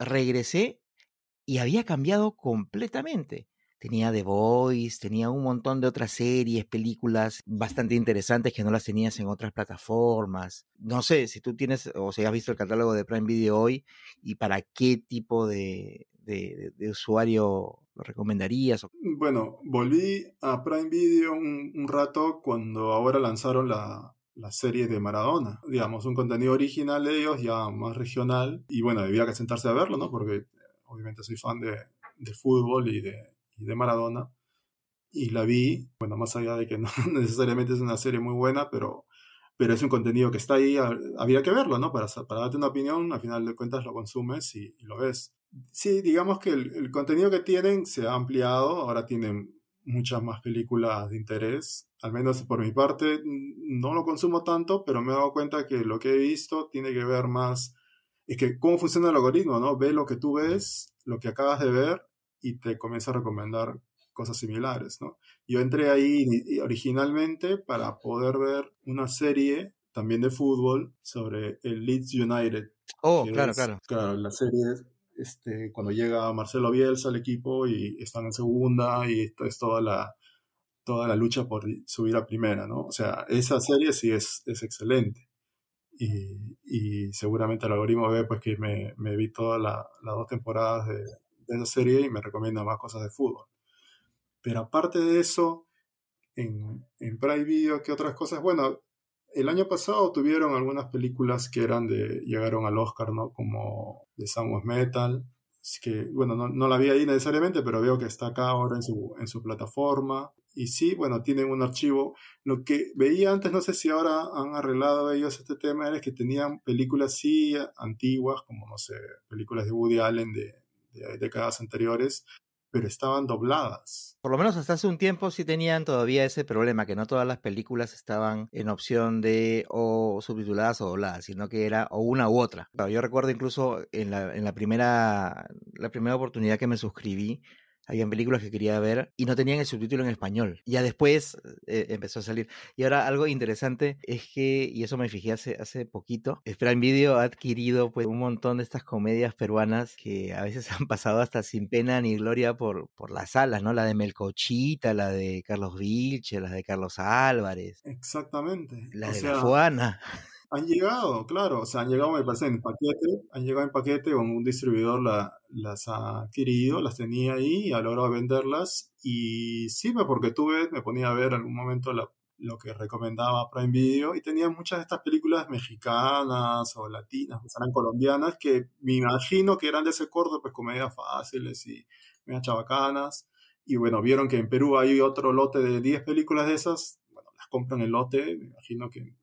regresé y había cambiado completamente. Tenía The Voice, tenía un montón de otras series, películas bastante interesantes que no las tenías en otras plataformas. No sé si tú tienes o si has visto el catálogo de Prime Video hoy y para qué tipo de, de- usuario lo recomendarías. o- Bueno, volví a Prime Video un, un rato cuando ahora lanzaron la, la serie de Maradona. Digamos, un contenido original de ellos, ya más regional. Y bueno, debía que sentarse a verlo, ¿no? Porque eh, obviamente soy fan de, de fútbol y de, de Maradona. Y la vi, bueno, más allá de que no necesariamente es una serie muy buena, pero, pero es un contenido que está ahí, ha- había que verlo, ¿no? Para, para darte una opinión, al final de cuentas lo consumes y, lo ves. Sí, digamos que el, el contenido que tienen se ha ampliado, ahora tienen muchas más películas de interés, al menos por mi parte no lo consumo tanto, pero me he dado cuenta que lo que he visto tiene que ver más, es que cómo funciona el algoritmo, ¿no? Ve lo que tú ves, lo que acabas de ver y te comienza a recomendar cosas similares, ¿no? Yo entré ahí originalmente para poder ver una serie también de fútbol sobre el Leeds United, Oh, claro, es, claro. Claro, la serie es, este, cuando llega Marcelo Bielsa al equipo y están en segunda y esto es toda la, toda la lucha por subir a primera, ¿no? O sea, esa serie sí es, es excelente. y, y, seguramente el algoritmo ve pues que me, me vi todas la, las dos temporadas de, de esa serie y me recomienda más cosas de fútbol. Pero aparte de eso, en, en Prime Video, ¿qué otras cosas? Bueno, el año pasado tuvieron algunas películas que eran de, llegaron al Oscar, ¿no? Como Sound of Metal, que, bueno, no, no, la vi ahí necesariamente, pero veo que está acá ahora en su, en su plataforma. Y sí, bueno, tienen un archivo. Lo que veía antes, no sé si ahora han arreglado ellos este tema, es que tenían películas sí antiguas, como, no sé, películas de Woody Allen de, de décadas anteriores, pero estaban dobladas. Por lo menos hasta hace un tiempo sí tenían todavía ese problema, que no todas las películas estaban en opción de o subtituladas o dobladas, sino que era o una u otra. Yo recuerdo incluso en la, en la primera, la primera oportunidad que me suscribí, habían películas que quería ver y no tenían el subtítulo en español. Ya después eh, empezó a salir. Y ahora algo interesante es que, y eso me fijé hace, hace poquito, Prime Video ha adquirido pues un montón de estas comedias peruanas que a veces han pasado hasta sin pena ni gloria por, por las salas, ¿no? La de Melcochita, la de Carlos Vilche, la de Carlos Álvarez. Exactamente. La de la Juana. Han llegado, claro, o sea, han llegado, me parece, en paquete, han llegado en paquete, con un distribuidor la, las ha adquirido, las tenía ahí, ha logrado venderlas, y sí, porque tuve, me ponía a ver en algún momento la, lo que recomendaba Prime Video, y tenía muchas de estas películas mexicanas o latinas, o eran colombianas, que me imagino que eran de ese corto, pues comedias fáciles y medias chabacanas, y bueno, vieron que en Perú hay otro lote de 10 películas de esas, bueno, las compran el lote, me imagino que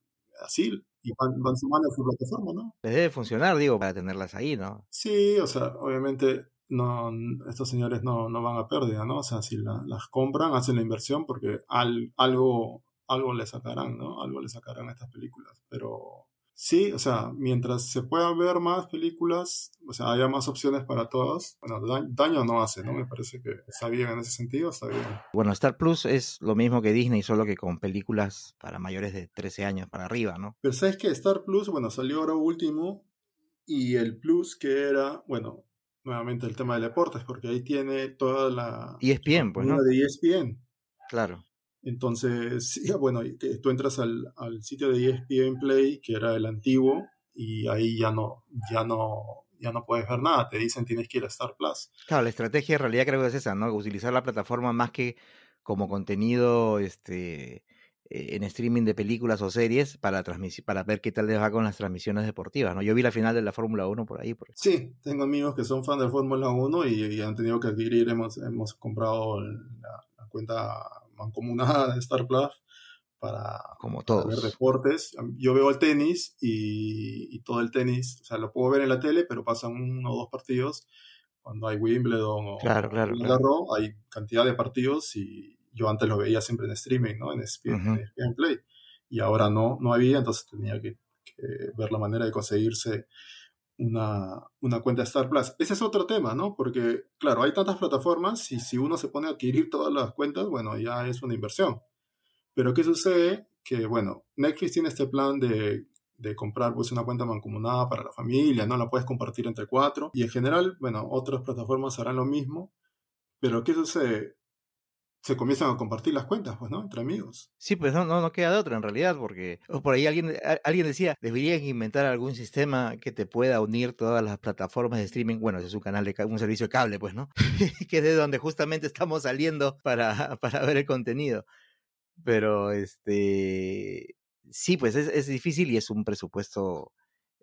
así, y van, van sumando a su plataforma, ¿no? Les debe funcionar, digo, para tenerlas ahí, ¿no? Sí, o sea, obviamente no, estos señores no, no van a pérdida, ¿no? O sea, si la, las compran, hacen la inversión porque al, algo, algo le sacarán, ¿no? Algo le sacarán a estas películas, pero Sí, o sea, mientras se puedan ver más películas, o sea, haya más opciones para todos, bueno, daño, no hace, ¿no? Me parece que está bien en ese sentido, está bien. Bueno, Star Plus es lo mismo que Disney, solo que con películas para mayores de 13 años para arriba, ¿no? Pero sabes que Star Plus, bueno, salió ahora último y el Plus que era, bueno, nuevamente el tema de deportes, porque ahí tiene toda la... ESPN, pues, ¿no? De ESPN. Claro. Entonces, sí, bueno, tú entras al, al, sitio de ESPN Play, que era el antiguo, y ahí ya no, ya no, ya no puedes ver nada, te dicen tienes que ir a Star Plus. Claro, la estrategia en realidad creo que es esa, ¿no? Utilizar la plataforma más que como contenido este eh, en streaming de películas o series para para ver qué tal les va con las transmisiones deportivas, ¿no? Yo vi la final de la Fórmula 1 por ahí. Por... Sí, tengo amigos que son fan de Fórmula 1 y, y, han tenido que adquirir, hemos, hemos comprado la, la cuenta mancomunada de Star Plus para, Como todos. ver deportes. Yo veo el tenis y, y, todo el tenis, o sea, lo puedo ver en la tele, pero pasan uno o dos partidos. Cuando hay Wimbledon o claro, claro, claro. hay cantidad de partidos y yo antes lo veía siempre en streaming, ¿no? En ESPN, uh -huh. en Play. Y ahora no, no había, entonces tenía que, que ver la manera de conseguirse una, una, cuenta Star Plus. Ese es otro tema, ¿no? Porque, claro, hay tantas plataformas y si uno se pone a adquirir todas las cuentas, bueno, ya es una inversión. Pero ¿qué sucede? Que, bueno, Netflix tiene este plan de, de comprar pues una cuenta mancomunada para la familia, ¿no? La puedes compartir entre cuatro. Y en general, bueno, otras plataformas harán lo mismo. Pero ¿qué sucede? Se comienzan a compartir las cuentas, pues, ¿no? Entre amigos. Sí, pues no, no, no queda de otra en realidad, porque por ahí alguien, alguien decía, deberían inventar algún sistema que te pueda unir todas las plataformas de streaming. Bueno, ese es un canal de un servicio de cable, pues, ¿no? que es de donde justamente estamos saliendo para, para ver el contenido. Pero, este, sí, pues es, es difícil y es un presupuesto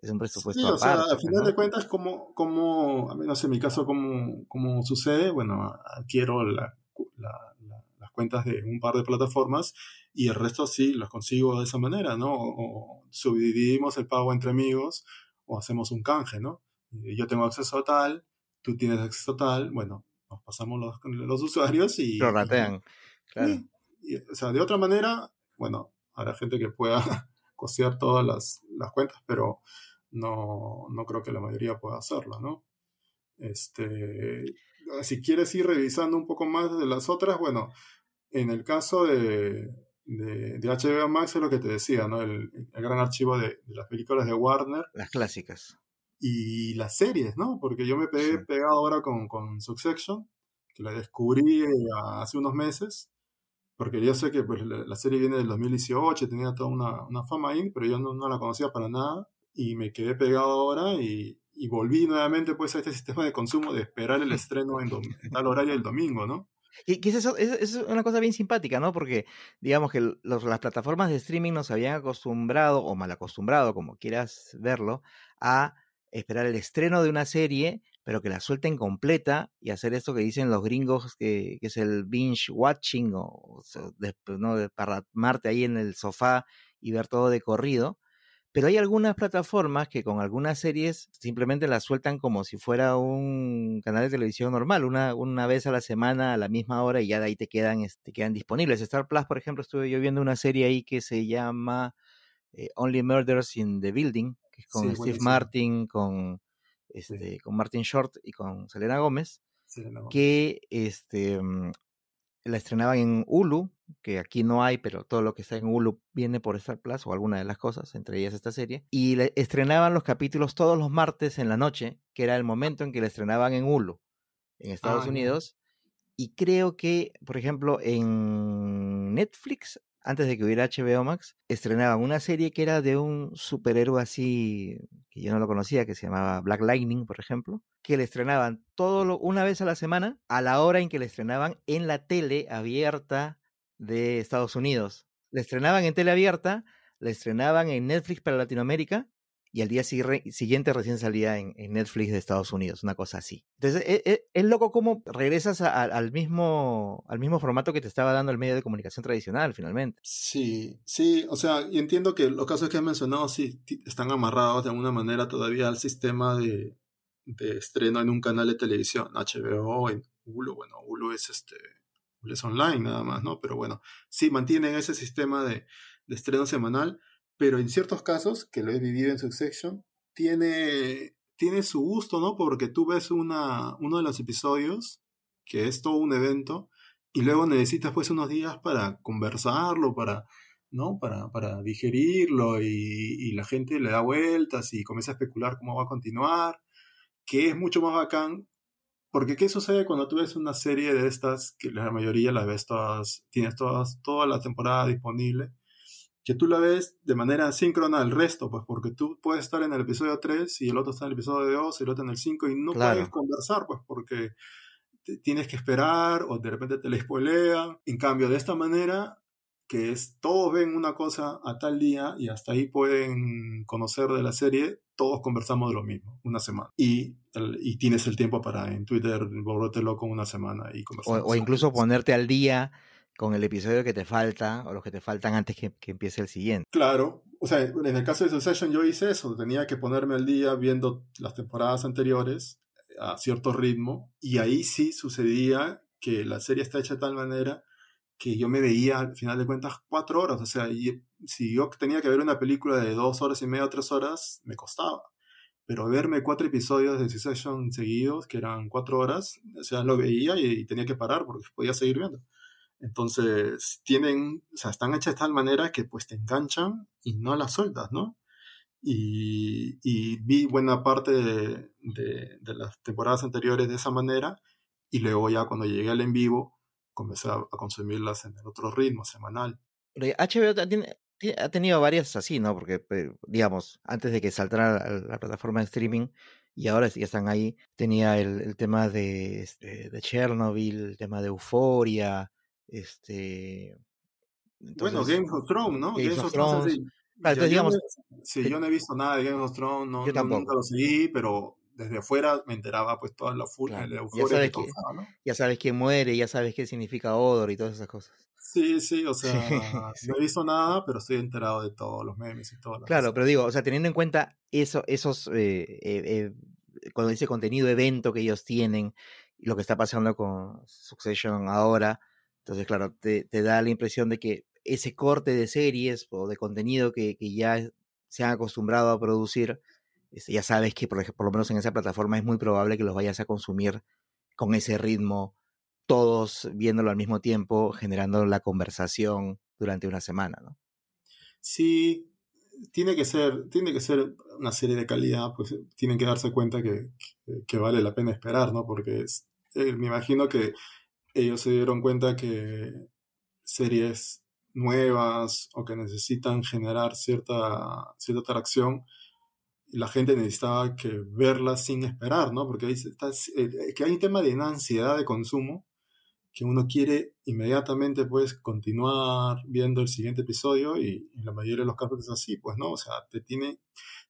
es un presupuesto sí, o aparte, sea, a final ¿no? de cuentas, como, como, a menos en mi caso, como, como sucede, bueno, adquiero la, cuentas de un par de plataformas y el resto sí los consigo de esa manera, ¿no? O, o subdividimos el pago entre amigos o hacemos un canje, ¿no? Yo tengo acceso a tal, tú tienes acceso a tal, bueno, nos pasamos los, los usuarios y... Prorratean, y, claro. Y, y, o sea, de otra manera, bueno, habrá gente que pueda costear todas las, las cuentas, pero no, no creo que la mayoría pueda hacerlo, ¿no? Este, si quieres ir revisando un poco más de las otras, bueno, en el caso de, de, de HBO Max es lo que te decía, ¿no? El, el gran archivo de, de, las películas de Warner. Las clásicas. Y las series, ¿no? Porque yo me pegué sí. pegado ahora con, con Succession, que la descubrí hace unos meses, porque yo sé que pues, la, serie viene del 2018, tenía toda una, una fama ahí, pero yo no, no, la conocía para nada y me quedé pegado ahora y, y, volví nuevamente pues a este sistema de consumo de esperar el estreno en, tal horario del domingo, ¿no? Y que es, eso, es, una cosa bien simpática, ¿no? Porque digamos que los, las plataformas de streaming nos habían acostumbrado, o mal acostumbrado, como quieras verlo, a esperar el estreno de una serie pero que la suelten completa y hacer esto que dicen los gringos, que, es el binge watching, o, pues, ¿no? de parramarte ahí en el sofá y ver todo de corrido. Pero hay algunas plataformas que con algunas series simplemente las sueltan como si fuera un canal de televisión normal, una, una vez a la semana a la misma hora y ya de ahí te quedan, este, quedan disponibles. Star Plus, por ejemplo, estuve yo viendo una serie ahí que se llama eh, Only Murders in the Building, que es con Steve Martin, con este, con Martin Short y con Selena Gómez, que este, mm, la estrenaban en Hulu, que aquí no hay, pero todo lo que está en Hulu viene por Star Plus o alguna de las cosas, entre ellas esta serie, y le estrenaban los capítulos todos los martes en la noche, que era el momento en que la estrenaban en Hulu, en Estados ah, Unidos, y creo que, por ejemplo, en Netflix antes de que hubiera HBO Max, estrenaban una serie que era de un superhéroe así, que yo no lo conocía, que se llamaba Black Lightning, por ejemplo, que le estrenaban todo lo, una vez a la semana, a la hora en que le estrenaban en la tele abierta de Estados Unidos. Le estrenaban en tele abierta, le estrenaban en Netflix para Latinoamérica y al día siguiente recién salía en, Netflix de Estados Unidos, una cosa así. Entonces, e, e, es, loco cómo regresas al, mismo, al mismo formato que te estaba dando el medio de comunicación tradicional, finalmente. Sí, sí, o sea, y entiendo que los casos que has mencionado sí están amarrados de alguna manera todavía al sistema de, estreno en un canal de televisión, HBO, en Hulu, bueno, Hulu es este, es online nada más, ¿no? Pero bueno, sí mantienen ese sistema de, de estreno semanal pero en ciertos casos, que lo he vivido en Succession, tiene, tiene su gusto, ¿no? Porque tú ves una, uno de los episodios, que es todo un evento, y luego necesitas pues unos días para conversarlo, para, ¿no? Para, para digerirlo, y, la gente le da vueltas y comienza a especular cómo va a continuar, que es mucho más bacán. Porque ¿qué sucede cuando tú ves una serie de estas, que la mayoría las ves todas, tienes todas, toda la temporada disponible? Que tú la ves de manera síncrona al resto, pues porque tú puedes estar en el episodio 3 y el otro está en el episodio 2 y el otro en el 5 y no puedes conversar, pues porque tienes que esperar o de repente te le spoilean. En cambio, de esta manera, que es todos ven una cosa a tal día y hasta ahí pueden conocer de la serie, todos conversamos de lo mismo, una semana. Y, y tienes el tiempo para en Twitter volverte loco una semana y conversar. o incluso ponerte al día con el episodio que te falta o los que te faltan antes que, empiece el siguiente. Claro, o sea, en el caso de Succession yo hice eso, tenía que ponerme al día viendo las temporadas anteriores a cierto ritmo y ahí sí sucedía que la serie está hecha de tal manera que yo me veía al final de cuentas cuatro horas, o sea, si yo tenía que ver una película de dos horas y media o tres horas, me costaba. Pero verme cuatro episodios de Succession seguidos, que eran cuatro horas, o sea, lo veía y tenía que parar porque podía seguir viendo. Entonces, tienen, o sea, están hechas de tal manera que pues te enganchan y no las sueltas, ¿no? Y, vi buena parte de, de, las temporadas anteriores de esa manera y luego ya cuando llegué al en vivo comencé a, consumirlas en el otro ritmo semanal. HBO ha tenido varias así, ¿no? Porque, digamos, antes de que saltara la, plataforma de streaming, y ahora ya están ahí, tenía el, tema de, este, de Chernobyl, el tema de Euforia, este. bueno, Game of Thrones, ¿no? Game, of Thrones. Sí, yo, no, he visto nada de Game of Thrones, no, nunca lo seguí, pero desde afuera me enteraba pues toda la, full, ya sabes, que, ya sabes quién muere, ya sabes qué significa Odor y todas esas cosas. Sí, sí, o sea, no he visto nada, pero estoy enterado de todos los memes y todo. Claro, pero digo, o sea, teniendo en cuenta eso, esos, eh, eh, eh, cuando dice contenido evento que ellos tienen, lo que está pasando con Succession ahora, entonces, claro, te, da la impresión de que ese corte de series o de contenido que, ya se han acostumbrado a producir, este, ya sabes que por, lo menos en esa plataforma es muy probable que los vayas a consumir con ese ritmo, todos viéndolo al mismo tiempo, generando la conversación durante una semana, ¿no? Sí, tiene que ser, tiene que ser una serie de calidad, pues tienen que darse cuenta que, que, vale la pena esperar, ¿no? Porque es, eh, me imagino que ellos se dieron cuenta que series nuevas o que necesitan generar cierta, cierta atracción, la gente necesitaba que verlas sin esperar, ¿no? Porque ahí está, eh, que hay un tema de una ansiedad de consumo que uno quiere inmediatamente pues continuar viendo el siguiente episodio y en la mayoría de los casos es así, pues no, o sea, te tiene,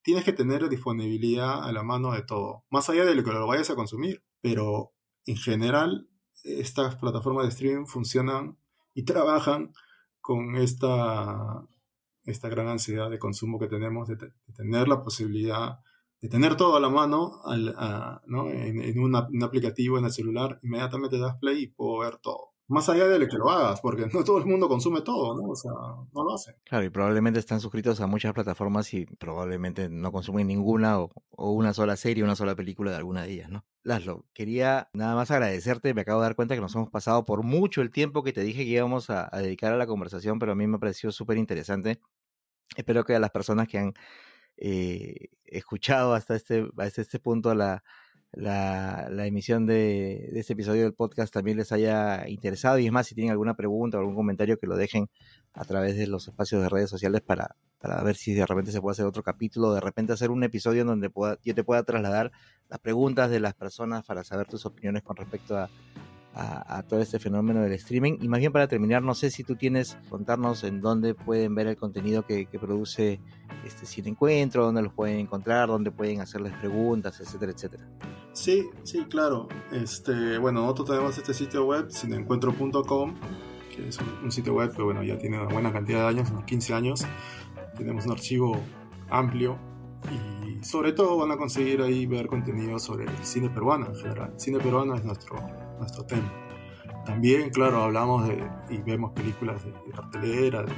tienes que tener disponibilidad a la mano de todo, más allá de lo que lo vayas a consumir, pero en general estas plataformas de streaming funcionan y trabajan con esta, esta gran ansiedad de consumo que tenemos, de, tener la posibilidad de tener todo a la mano ¿no? en, un aplicativo en el celular, inmediatamente das play y puedo ver todo. Más allá de que lo hagas, porque no todo el mundo consume todo, ¿no? O sea, no lo hace. Claro, y probablemente están suscritos a muchas plataformas y probablemente no consumen ninguna o, una sola serie, una sola película de alguna de ellas, ¿no? Laszlo, quería nada más agradecerte, me acabo de dar cuenta que nos hemos pasado por mucho el tiempo que te dije que íbamos a, dedicar a la conversación, pero a mí me pareció súper interesante. Espero que a las personas que han eh, escuchado hasta este, hasta este punto la, la, la emisión de, de, este episodio del podcast también les haya interesado. Y es más, si tienen alguna pregunta o algún comentario, que lo dejen a través de los espacios de redes sociales para, para ver si de repente se puede hacer otro capítulo, de repente hacer un episodio en donde pueda, yo te pueda trasladar las preguntas de las personas para saber tus opiniones con respecto a, a, todo este fenómeno del streaming. Y más bien para terminar, no sé si tú tienes, contarnos en dónde pueden ver el contenido que, que produce este Cine Encuentro, dónde los pueden encontrar, dónde pueden hacerles preguntas, etcétera, etcétera. Sí, sí, claro. Este, bueno, nosotros tenemos este sitio web, cineencuentro.com, que es un, sitio web que bueno, ya tiene una buena cantidad de años, unos 15 años. Tenemos un archivo amplio y sobre todo van a conseguir ahí ver contenido sobre el cine peruano en general. El cine peruano es nuestro, nuestro tema. También, claro, hablamos de y vemos películas de, cartelera, de,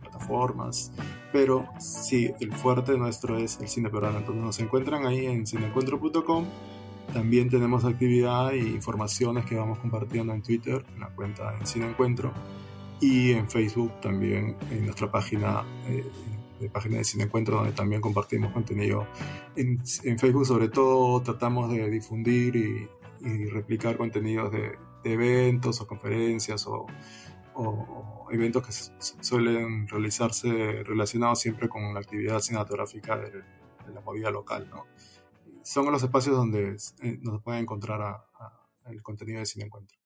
plataformas, pero sí, el fuerte nuestro es el cine peruano. Entonces nos encuentran ahí en cineencuentro.com también tenemos actividad e informaciones que vamos compartiendo en Twitter, en la cuenta en Cine Encuentro, y en Facebook también, en nuestra página, eh, de página de Cine Encuentro, donde también compartimos contenido. En, Facebook sobre todo tratamos de difundir y, replicar contenidos de, eventos o conferencias o, eventos que suelen realizarse relacionados siempre con la actividad cinematográfica de, de la movida local, ¿no? son los espacios donde eh, nos pueden encontrar el contenido de Cine Encuentro.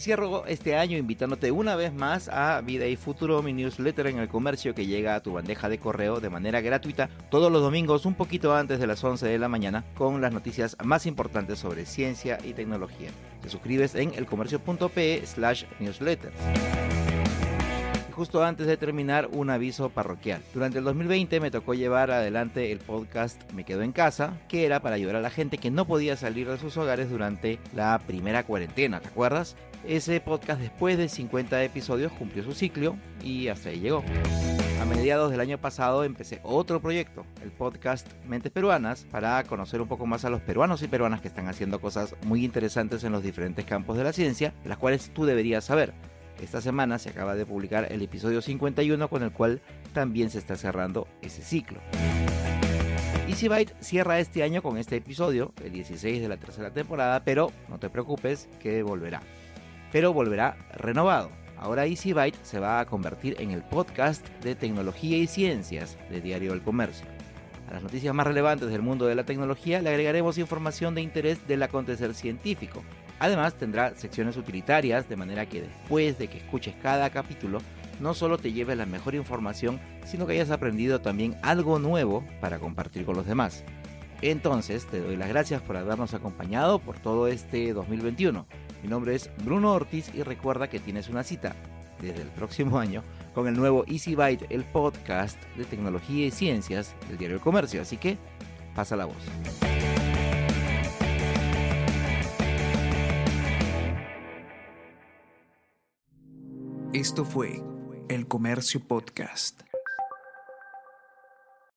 Cierro este año invitándote una vez más a Vida y Futuro, mi newsletter en el comercio que llega a tu bandeja de correo de manera gratuita todos los domingos un poquito antes de las 11 de la mañana con las noticias más importantes sobre ciencia y tecnología. Te suscribes en elcomercio.pe slash newsletters justo antes de terminar, un aviso parroquial. Durante el 2020 me tocó llevar adelante el podcast Me Quedo en Casa, que era para ayudar a la gente que no podía salir de sus hogares durante la primera cuarentena, ¿te acuerdas? Ese podcast después de 50 episodios cumplió su ciclo y hasta ahí llegó. A mediados del año pasado empecé otro proyecto, el podcast Mentes Peruanas, para conocer un poco más a los peruanos y peruanas que están haciendo cosas muy interesantes en los diferentes campos de la ciencia, las cuales tú deberías saber. Esta semana se acaba de publicar el episodio 51 con el cual también se está cerrando ese ciclo. Easy Byte cierra este año con este episodio, el 16 de la tercera temporada, pero no te preocupes que volverá. Pero volverá renovado. Ahora Easy Byte se va a convertir en el podcast de tecnología y ciencias de Diario del Comercio. A las noticias más relevantes del mundo de la tecnología le agregaremos información de interés del acontecer científico, Además tendrá secciones utilitarias de manera que después de que escuches cada capítulo no solo te lleves la mejor información, sino que hayas aprendido también algo nuevo para compartir con los demás. Entonces te doy las gracias por habernos acompañado por todo este 2021. Mi nombre es Bruno Ortiz y recuerda que tienes una cita desde el próximo año con el nuevo Easy Byte, el podcast de tecnología y ciencias del diario El Comercio. Así que pasa la voz. Esto fue El Comercio Podcast.